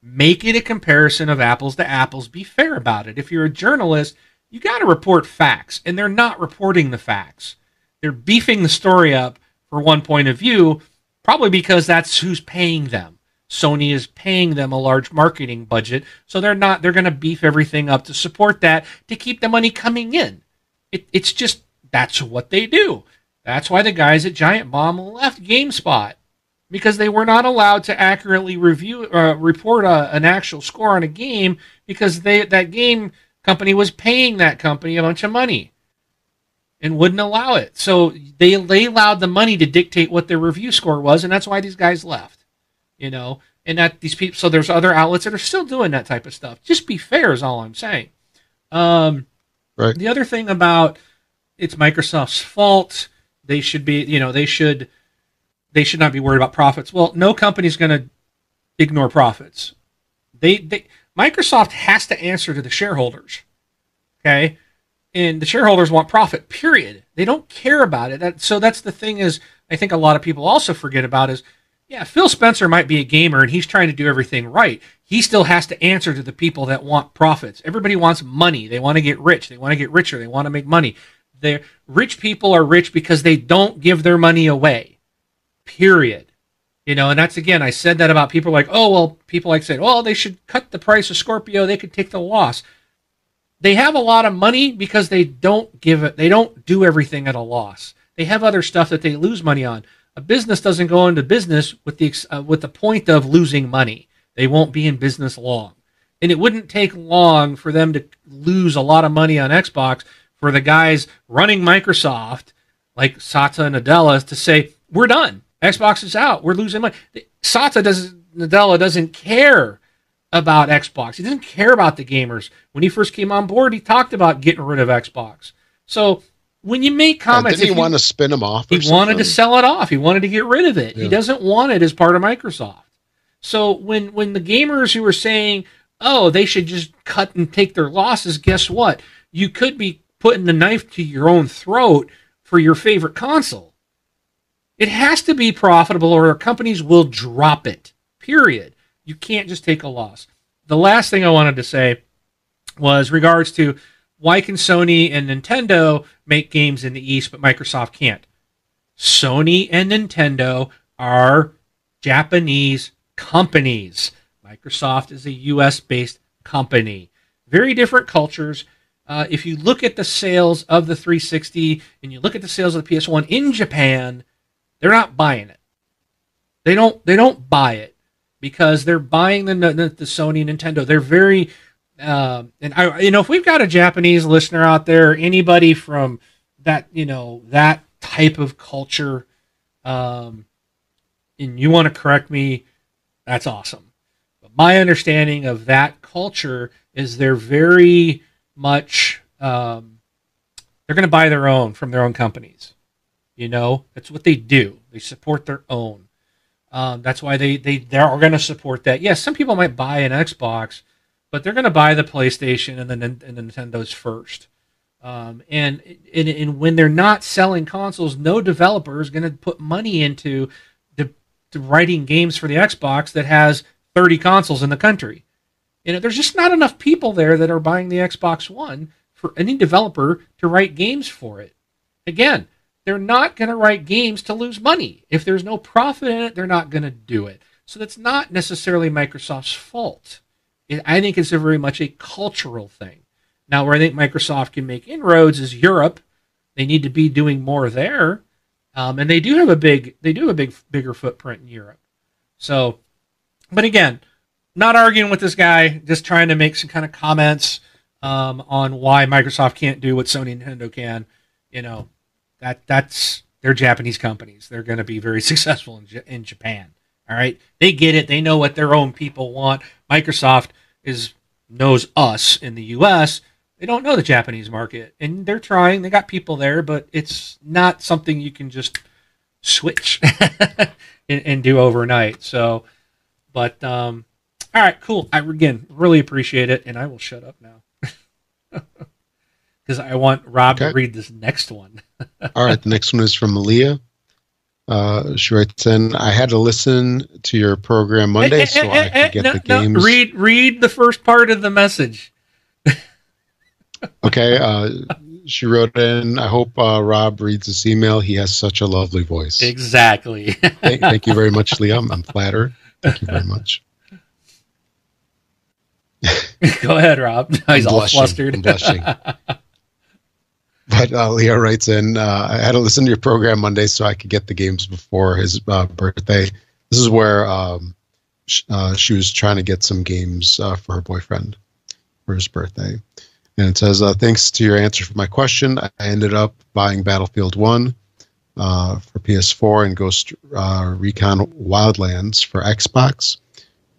Make it a comparison of apples to apples. Be fair about it. If you're a journalist, you got to report facts, and they're not reporting the facts. They're beefing the story up for one point of view, probably because that's who's paying them. Sony is paying them a large marketing budget, so they're not. They're going to beef everything up to support that to keep the money coming in. It, it's just that's what they do. That's why the guys at Giant Bomb left GameSpot because they were not allowed to accurately review uh, report a, an actual score on a game because they that game company was paying that company a bunch of money and wouldn't allow it. So they they allowed the money to dictate what their review score was, and that's why these guys left. You know, and that these people. So there's other outlets that are still doing that type of stuff. Just be fair is all I'm saying. Um, Right. The other thing about it's Microsoft's fault They should be, you know, they should they should not be worried about profits. Well, no company's going to ignore profits. They, they Microsoft has to answer to the shareholders. Okay? And the shareholders want profit, period. They don't care about it. That, so that's the thing is I think a lot of people also forget about is yeah, Phil Spencer might be a gamer and he's trying to do everything right. He still has to answer to the people that want profits. Everybody wants money. They want to get rich. They want to get richer. They want to make money. They're, rich people are rich because they don't give their money away. Period. You know, and that's again, I said that about people like, oh, well, people like saying, oh, they should cut the price of Scorpio. They could take the loss. They have a lot of money because they don't give it, they don't do everything at a loss. They have other stuff that they lose money on. A business doesn't go into business with the uh, with the point of losing money. They won't be in business long, and it wouldn't take long for them to lose a lot of money on Xbox for the guys running Microsoft, like Satya and Nadella, to say we're done. Xbox is out. We're losing money. Satya doesn't. Nadella doesn't care about Xbox. He doesn't care about the gamers. When he first came on board, he talked about getting rid of Xbox. So when you make comments, didn't he want to spin them off? He something? wanted to sell it off. He wanted to get rid of it. Yeah. He doesn't want it as part of Microsoft. So when when the gamers who are saying, "Oh, they should just cut and take their losses," guess what? You could be putting the knife to your own throat for your favorite console. It has to be profitable, or companies will drop it. Period. You can't just take a loss. The last thing I wanted to say was regards to why can Sony and Nintendo make games in the East, but Microsoft can't? Sony and Nintendo are Japanese companies. Microsoft is a US based company. Very different cultures. Uh, if you look at the sales of the 360 and you look at the sales of the PS1 in Japan, they're not buying it. They don't. They don't buy it because they're buying the the, the Sony Nintendo. They're very uh, and I, you know, if we've got a Japanese listener out there, anybody from that, you know, that type of culture, um, and you want to correct me, that's awesome. But my understanding of that culture is they're very much, um, they're going to buy their own from their own companies. You know, that's what they do. They support their own. Um, that's why they they they are going to support that. Yes, some people might buy an Xbox but they're going to buy the PlayStation and then and the Nintendo's first. Um, and, and, and when they're not selling consoles, no developer is going to put money into the, the writing games for the Xbox that has 30 consoles in the country. You know, there's just not enough people there that are buying the Xbox One for any developer to write games for it. Again, they're not going to write games to lose money. If there's no profit in it, they're not going to do it. So that's not necessarily Microsoft's fault. I think it's very much a cultural thing. Now, where I think Microsoft can make inroads is Europe. They need to be doing more there, um, and they do have a big they do have a big bigger footprint in Europe. So, but again, not arguing with this guy, just trying to make some kind of comments um, on why Microsoft can't do what Sony and Nintendo can. You know, that that's they're Japanese companies. They're going to be very successful in, in Japan. All right, they get it. They know what their own people want. Microsoft is knows us in the U.S. They don't know the Japanese market, and they're trying. They got people there, but it's not something you can just switch and, and, do overnight. So, but um, all right, cool. I again really appreciate it, and I will shut up now because I want Rob okay. to read this next one. all right, the next one is from Leah. Uh, she writes in, I had to listen to your program Monday so I could get no, the games. No, read, read the first part of the message. okay. Uh, she wrote in, I hope uh, Rob reads this email. He has such a lovely voice. Exactly. thank, thank, you very much, Liam. I'm flattered. Thank you very much. Go ahead, Rob. He's all flustered. I'm blushing. But uh, Leo writes in, uh, I had to listen to your program Monday so I could get the games before his uh, birthday. This is where um, sh- uh, she was trying to get some games uh, for her boyfriend for his birthday. And it says, uh, Thanks to your answer for my question, I ended up buying Battlefield 1 for PS4 and Ghost Recon Wildlands for Xbox,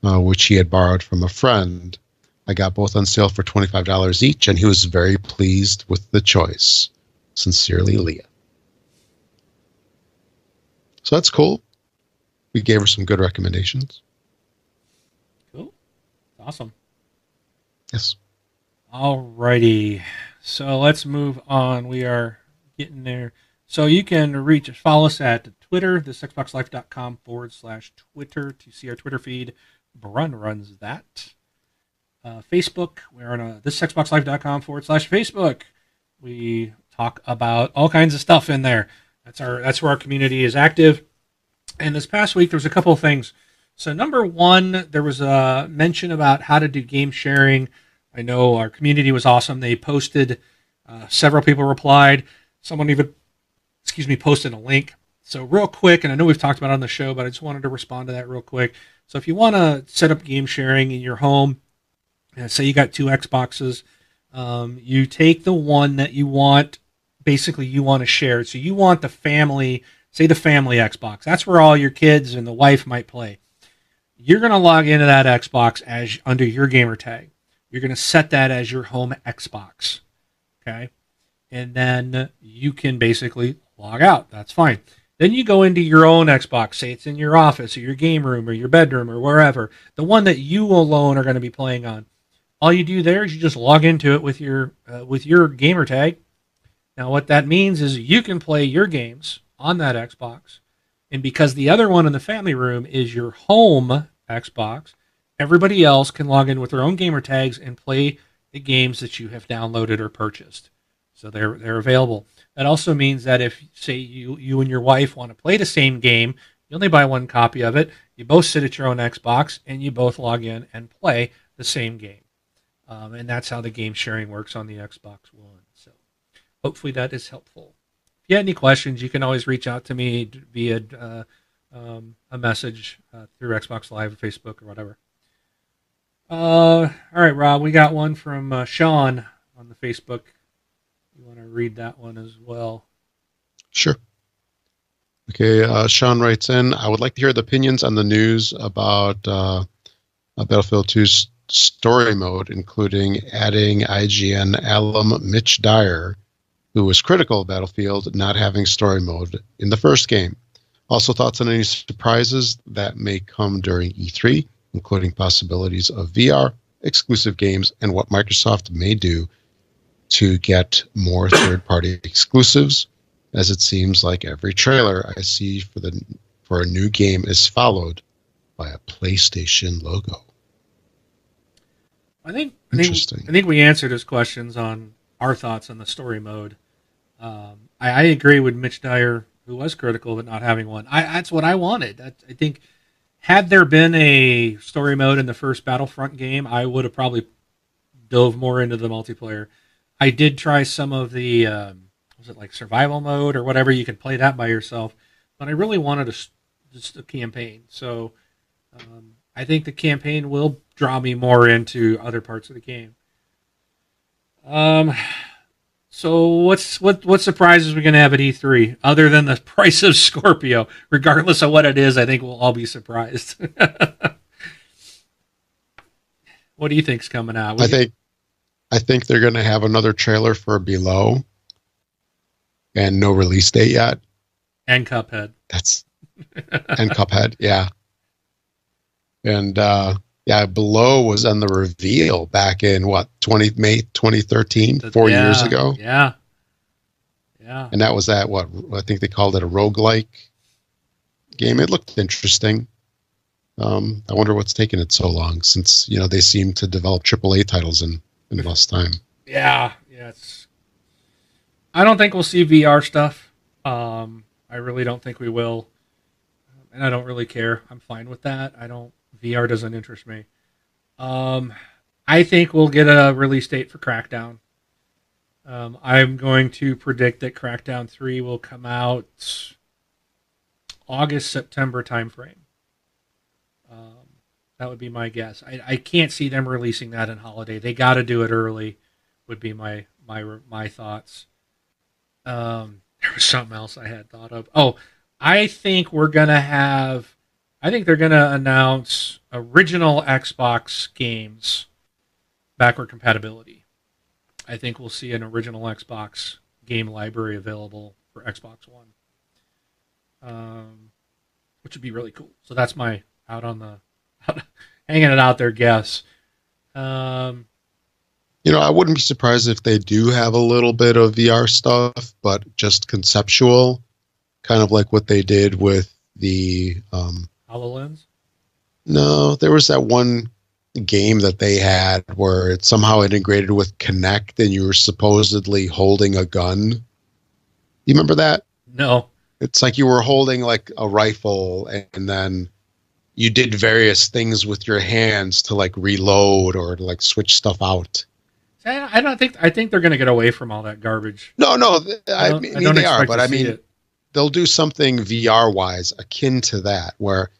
which he had borrowed from a friend. I got both on sale for $25 each, and he was very pleased with the choice. Sincerely, Leah. So that's cool. We gave her some good recommendations. Cool. Awesome. Yes. Alrighty. So let's move on. We are getting there. So you can reach follow us at Twitter, thisxboxlife.com forward slash Twitter to see our Twitter feed. Brun runs that. Uh, Facebook, we're on uh, thisxboxlife.com forward slash Facebook. We talk about all kinds of stuff in there. That's our that's where our community is active. And this past week there was a couple of things. So number one, there was a mention about how to do game sharing. I know our community was awesome. They posted, uh, several people replied. Someone even, excuse me, posted a link. So real quick, and I know we've talked about on the show, but I just wanted to respond to that real quick. So if you want to set up game sharing in your home, say you got two Xboxes, um, you take the one that you want. Basically, you want to share. So you want the family, say the family Xbox. That's where all your kids and the wife might play. You're going to log into that Xbox as under your gamer tag. You're going to set that as your home Xbox. Okay. And then you can basically log out. That's fine. Then you go into your own Xbox, say it's in your office or your game room or your bedroom or wherever, the one that you alone are going to be playing on. All you do there is you just log into it with your uh, with your gamer tag. Now what that means is you can play your games on that Xbox. And because the other one in the family room is your home Xbox, everybody else can log in with their own gamer tags and play the games that you have downloaded or purchased. So they're they're available. That also means that if say you you and your wife want to play the same game, you only buy one copy of it. You both sit at your own Xbox and you both log in and play the same game. Um, and that's how the game sharing works on the Xbox One. So hopefully that is helpful. If you have any questions, you can always reach out to me via uh, um, a message uh, through Xbox Live or Facebook or whatever. Uh, all right, Rob, we got one from uh, Sean on the Facebook. You want to read that one as well? Sure. Okay, uh, Sean writes in I would like to hear the opinions on the news about uh, Battlefield 2's story mode, including adding IGN alum Mitch Dyer, who was critical of Battlefield not having story mode in the first game. Also, thoughts on any surprises that may come during E3, including possibilities of VR, exclusive games, and what Microsoft may do to get more third party exclusives, as it seems like every trailer I see for the for a new game is followed by a PlayStation logo. I think I think, I think we answered his questions on our thoughts on the story mode. Um, I, I, agree with Mitch Dyer, who was critical of it not having one. I, that's what I wanted. I, I think had there been a story mode in the first Battlefront game, I would have probably dove more into the multiplayer. I did try some of the um, was it like survival mode or whatever you can play that by yourself, but I really wanted a just a campaign. So um, I think the campaign will draw me more into other parts of the game. Um, so what's what what surprises we're we gonna have at E3 other than the price of Scorpio? Regardless of what it is, I think we'll all be surprised. what do you think's coming out? What I think I think they're gonna have another trailer for Below, and no release date yet. And Cuphead. That's and Cuphead, yeah and uh, yeah, below was on the reveal back in what twenty May twenty thirteen, four yeah, years ago. Yeah, yeah, and that was that what I think they called it a roguelike game. It looked interesting. Um, I wonder what's taken it so long since you know they seem to develop AAA titles in in less time. Yeah, yeah. I don't think we'll see VR stuff. Um, I really don't think we will, and I don't really care. I'm fine with that. I don't VR doesn't interest me. Um, I think we'll get a release date for Crackdown. Um, I'm going to predict that Crackdown 3 will come out August, September timeframe. Um, that would be my guess. I, I can't see them releasing that in holiday. They got to do it early. Would be my my my thoughts. Um, there was something else I had thought of. Oh, I think we're gonna have I think they're going to announce original Xbox games backward compatibility. I think we'll see an original Xbox game library available for Xbox One. um, which would be really cool. So that's my out on the hanging it out there guess. Um, You know, I wouldn't be surprised if they do have a little bit of VR stuff, but just conceptual, kind of like what they did with the. Um, Hololens. no, there was that one game that they had where it somehow integrated with Kinect, and you were supposedly holding a gun. You remember that? No. It's like you were holding like a rifle, and then you did various things with your hands to like reload or to like switch stuff out. I I don't think I think they're going to get away from all that garbage. No, no, I, don't- mean don't they are, but I mean it. they'll do something VR wise akin to that, where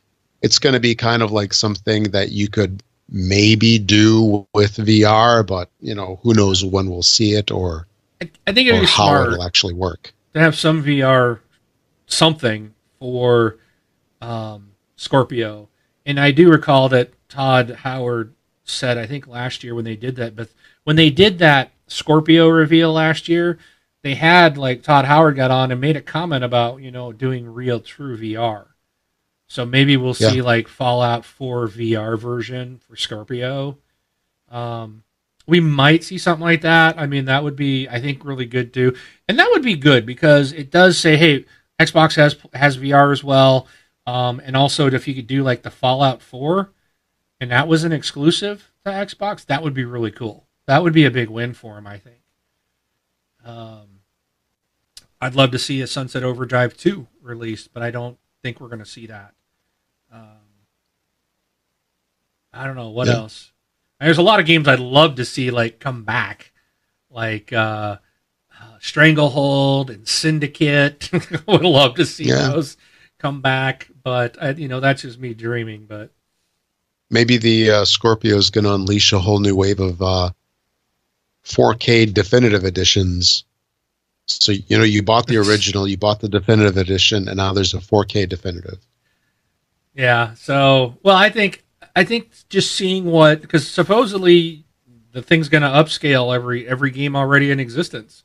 it's going to be kind of like something that you could maybe do with VR, but you know who knows when we'll see it or, I, I think it'd or how it'll actually work. to have some VR something for um, Scorpio. And I do recall that Todd Howard said, I think last year when they did that, but when they did that Scorpio reveal last year, they had like Todd Howard got on and made a comment about, you know, doing real true VR. So maybe we'll see Yeah. like Fallout 4 VR version for Scorpio. Um, we might see something like that. I mean, that would be, I think, really good too, and that would be good because it does say, hey, Xbox has has VR as well, um, and also if you could do like the Fallout Four, and that was an exclusive to Xbox, that would be really cool. That would be a big win for him, I think. Um, I'd love to see a Sunset Overdrive 2 released, but I don't think we're going to see that. Um, I don't know what Yeah. else. There's a lot of games I'd love to see like come back, like uh, uh, Stranglehold and Syndicate. Would love to see Yeah. those come back, but I, you know that's just me dreaming. But Maybe the uh, Scorpio is going to unleash a whole new wave of uh, 4K definitive editions. So you know, you bought the original, you bought the definitive edition, and now there's a 4K definitive. Yeah. So, well, I think I think just seeing what because supposedly the thing's going to upscale every every game already in existence.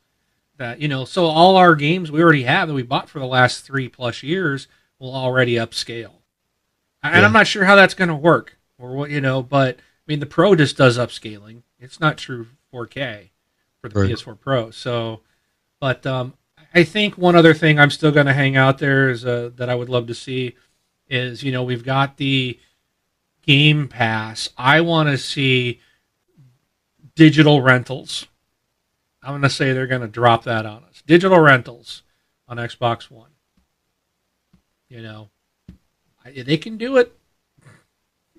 That you know, so all our games we already have that we bought for the last three plus years will already upscale. And Yeah. I'm not sure how that's going to work or what you know, but I mean the Pro just does upscaling. It's not true 4K for the Right. PS4 Pro. So, but um, I think one other thing I'm still going to hang out there is uh, that I would love to see is you know we've got the Game Pass. I want to see digital rentals. I'm going to say they're going to drop that on us. Digital rentals on Xbox One. You know, I, they can do it.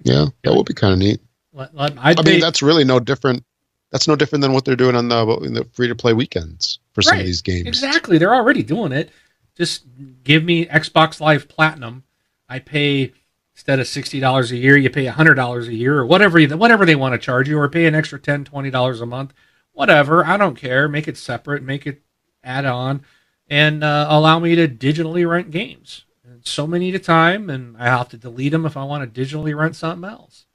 Yeah, that would be kind of neat. Let, let, pay- mean, that's really no different. That's no different than what they're doing on the, the free to play weekends for some Right. of these games. Exactly. They're already doing it. Just give me Xbox Live Platinum. I pay instead of sixty dollars a year, you pay hundred dollars a year or whatever you, whatever they want to charge you, or pay an extra $10, 20 dollars a month. Whatever. I don't care. Make it separate. Make it add on, and uh, allow me to digitally rent games. And so many at a time, and I have to delete them if I want to digitally rent something else.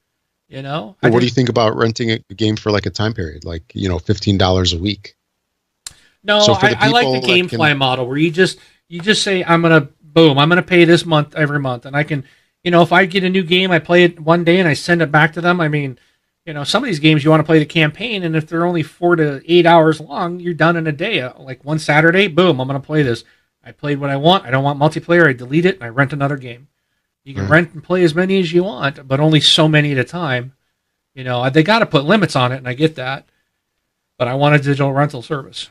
You know. Well, what do you think- about renting a game for like a time period, like you know, fifteen dollars a week? No, So for I, I like the GameFly can- model where you just you just say I'm gonna boom I'm gonna pay this month every month and I can you know if I get a new game I play it one day and I send it back to them I mean you know some of these games you want to play the campaign and if they're only four to eight hours long you're done in a day Uh, like one Saturday boom I'm gonna play this I played what I want I don't want multiplayer I delete it and I rent another game you can Right. rent and play as many as you want but only so many at a time you know they got to put limits on it and I get that but I want a digital rental service.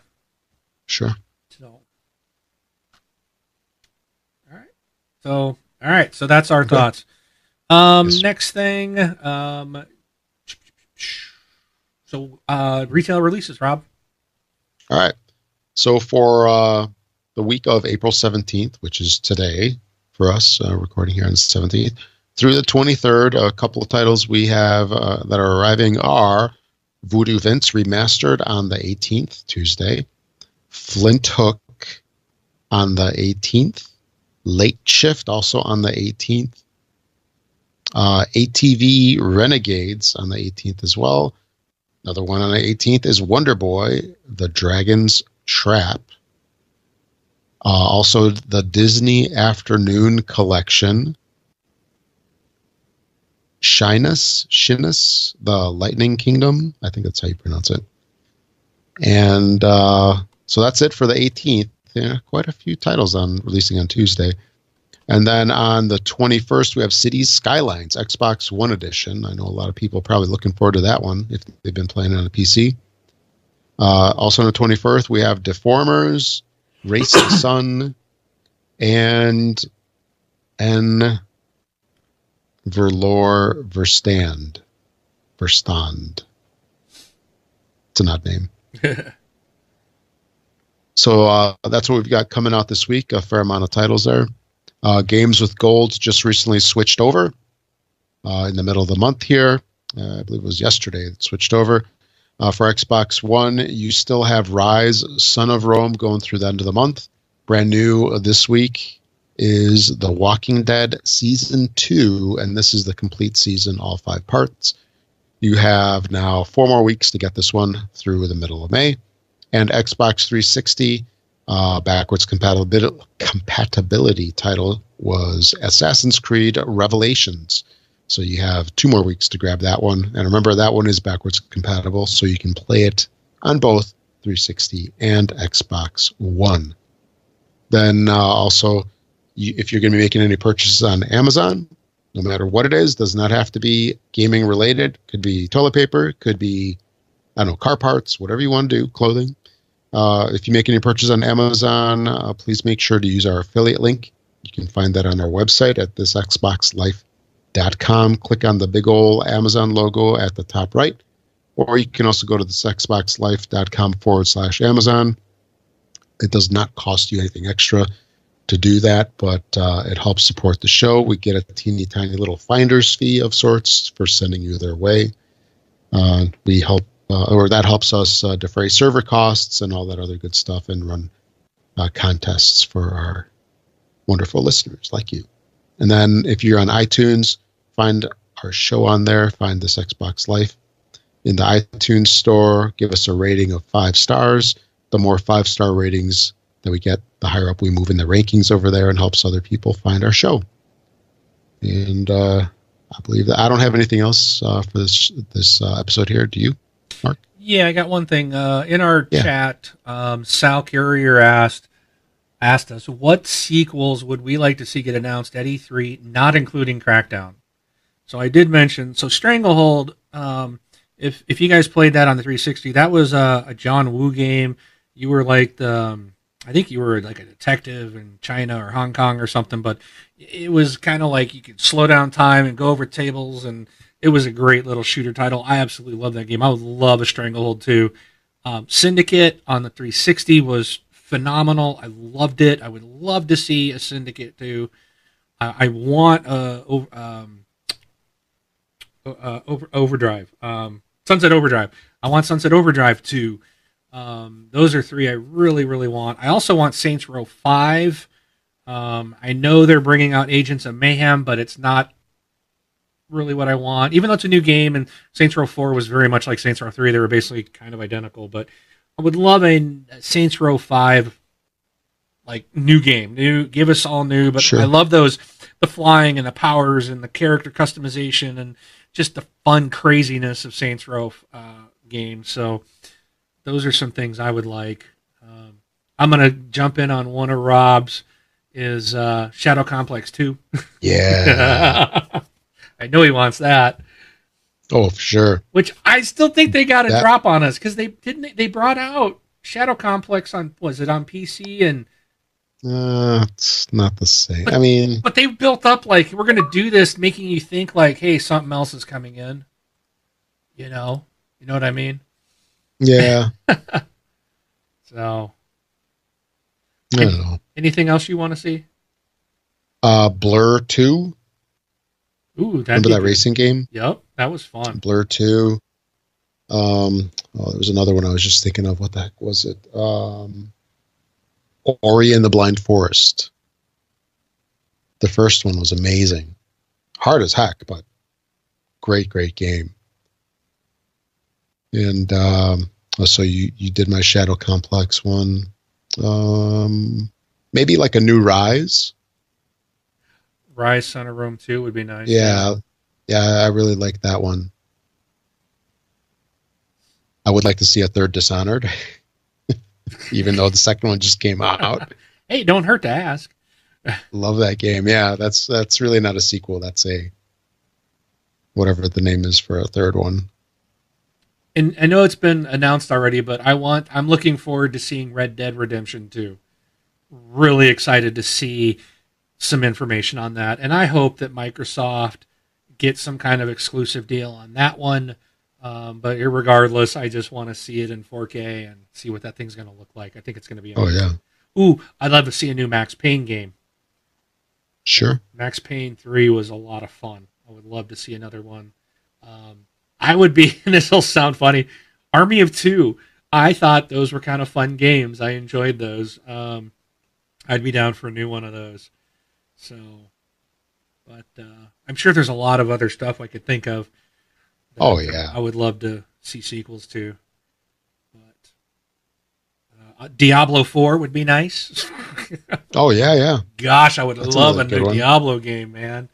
Sure. So, all right. So, all right. So that's our thoughts. Um, Yes. next thing, um, so uh, retail releases, Rob. All right. So for uh, the week of April 17th, which is today for us, uh, recording here on the 17th, through the 23rd, a couple of titles we have uh, that are arriving are Voodoo Vince Remastered on the 18th, Tuesday, Flint Hook on the 18th, Late Shift also on the 18th, uh, ATV Renegades on the 18th as well. Another one on the 18th is Wonder Boy, The Dragon's Trap. Uh, also, the Disney Afternoon Collection. Shiness, Shinus, the Lightning Kingdom. I think that's how you pronounce it. And uh, so that's it for the 18th. Yeah, quite a few titles on releasing on Tuesday. And then on the 21st, we have Cities Skylines, Xbox One Edition. I know a lot of people probably looking forward to that one if they've been playing on a PC. Uh, also on the 21st, we have Deformers, the Sun, and N. Verlor Verstand. Verstand. It's an odd name. so uh, that's what we've got coming out this week. A fair amount of titles there. Uh, Games with Gold just recently switched over uh, in the middle of the month here. Uh, I believe it was yesterday it switched over. Uh, for Xbox One, you still have Rise, Son of Rome going through the end of the month. Brand new this week is The Walking Dead Season 2, and this is the complete season, all five parts. You have now four more weeks to get this one through the middle of May. And Xbox 360 uh, backwards compatibility, compatibility title was Assassin's Creed Revelations. So you have two more weeks to grab that one. And remember, that one is backwards compatible, so you can play it on both 360 and Xbox One. Then uh, also, you, if you're going to be making any purchases on Amazon, no matter what it is, does not have to be gaming related. Could be toilet paper, could be, I don't know, car parts, whatever you want to do, clothing. Uh, if you make any purchase on Amazon, uh, please make sure to use our affiliate link. You can find that on our website at thisxboxlife.com. Click on the big old Amazon logo at the top right, or you can also go to thisxboxlife.com forward slash Amazon. It does not cost you anything extra to do that, but uh, it helps support the show. We get a teeny tiny little finder's fee of sorts for sending you their way. Uh, we help, or that helps us uh, defray server costs and all that other good stuff and run uh, contests for our wonderful listeners like you. And then if you're on iTunes, find our show on there, find this Xbox Life in the iTunes store, give us a rating of five stars. The more five star ratings that we get, the higher up we move in the rankings over there and helps other people find our show. And uh, I believe that I don't have anything else uh, for this this uh, episode here. Do you, Mark? Yeah, I got one thing. Uh, in our Yeah. chat, um, Sal Courier asked asked us what sequels would we like to see get announced at E3, not including Crackdown. So I did mention so Stranglehold. Um, if if you guys played that on the 360, that was a, a John Woo game. You were like the um, I think you were like a detective in China or Hong Kong or something, but it was kind of like you could slow down time and go over tables, and it was a great little shooter title. I absolutely love that game. I would love a Stranglehold too. Um, Syndicate on the 360 was phenomenal. I loved it. I would love to see a Syndicate too. I, I want a um, uh, over, Overdrive, um, Sunset Overdrive. I want Sunset Overdrive too. Um, those are three I really, really want. I also want Saints Row Five. Um, I know they're bringing out Agents of Mayhem, but it's not really what I want. Even though it's a new game, and Saints Row Four was very much like Saints Row Three, they were basically kind of identical. But I would love a Saints Row Five, like new game, new. Give us all new. But Sure. I love those, the flying and the powers and the character customization and just the fun craziness of Saints Row uh, games. So those are some things I would like. Um, I'm gonna jump in on one of Rob's is uh, Shadow Complex Two. Yeah. I know he wants that, oh, for sure. which I still think they got a That- drop on us because they didn't. They, brought out Shadow Complex on was it on PC and Uh, it's not the same. I mean, but they built up like we're gonna do this, making you think like, hey, something else is coming in. You know, you know what I mean. yeah. So, I don't know. anything else you want to see? Uh, Blur 2. Ooh, that Remember that racing game? Yep, that was fun. Blur 2. Um, oh, there was another one I was just thinking of. What the heck was it? Um, Ori and the Blind Forest. The first one was amazing. Hard as heck, but great, great game. And um, oh, so you, you did my Shadow Complex one. Um, maybe like a new Rise. Rise Son of Rome 2 would be nice. Yeah, yeah, I really like that one. I would like to see a third Dishonored, even though the second one just came out. hey, don't hurt to ask. Love that game. Yeah, that's that's really not a sequel. That's a whatever the name is for a third one. And I know it's been announced already, but I want I'm looking forward to seeing Red Dead Redemption 2. Really excited to see some information on that. And I hope that Microsoft gets some kind of exclusive deal on that one. Um, but regardless, I just want to see it in 4K and see what that thing's going to look like. I think it's going to be. Oh yeah. Ooh, I'd love to see a new Max Payne game. Sure. Max Payne 3 was a lot of fun. I would love to see another one. Um, I would be, and this will sound funny, Army of Two. I thought those were kind of fun games. I enjoyed those. Um, I'd be down for a new one of those. So, but uh, I'm sure there's a lot of other stuff I could think of. Oh yeah, I would love to see sequels to. But uh, Diablo Four would be nice. oh yeah, yeah. Gosh, I would That's love a, a new one. Diablo game, man.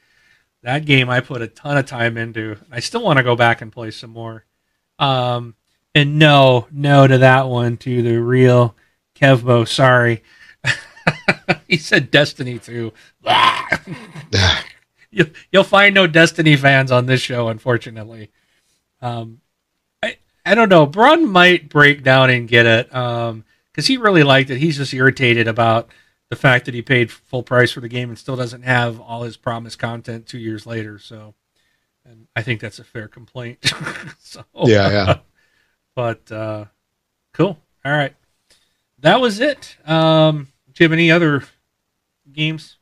That game I put a ton of time into. I still want to go back and play some more. Um, and no, no to that one, to the real Kevbo. Sorry. he said Destiny 2. you, will find no Destiny fans on this show, unfortunately. Um, I I don't know. Braun might break down and get it because um, he really liked it. He's just irritated about the fact that he paid full price for the game and still doesn't have all his promised content two years later. So, and I think that's a fair complaint. so, yeah, yeah. but uh, cool. All right, that was it. Um, do you have any other games,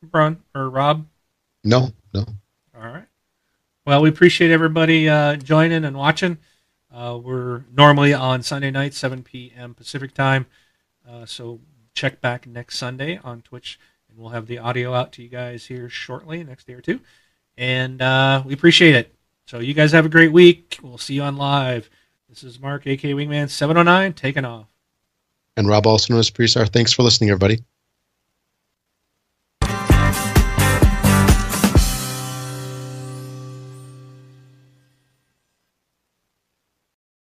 Braun or Rob? No, no. All right. Well, we appreciate everybody uh, joining and watching. Uh, we're normally on Sunday night, 7 p.m. Pacific time. Uh, so check back next Sunday on Twitch, and we'll have the audio out to you guys here shortly, next day or two. And uh, we appreciate it. So you guys have a great week. We'll see you on live. This is Mark, aka Wingman 709, taking off. And Rob, also known as Presar. Thanks for listening, everybody.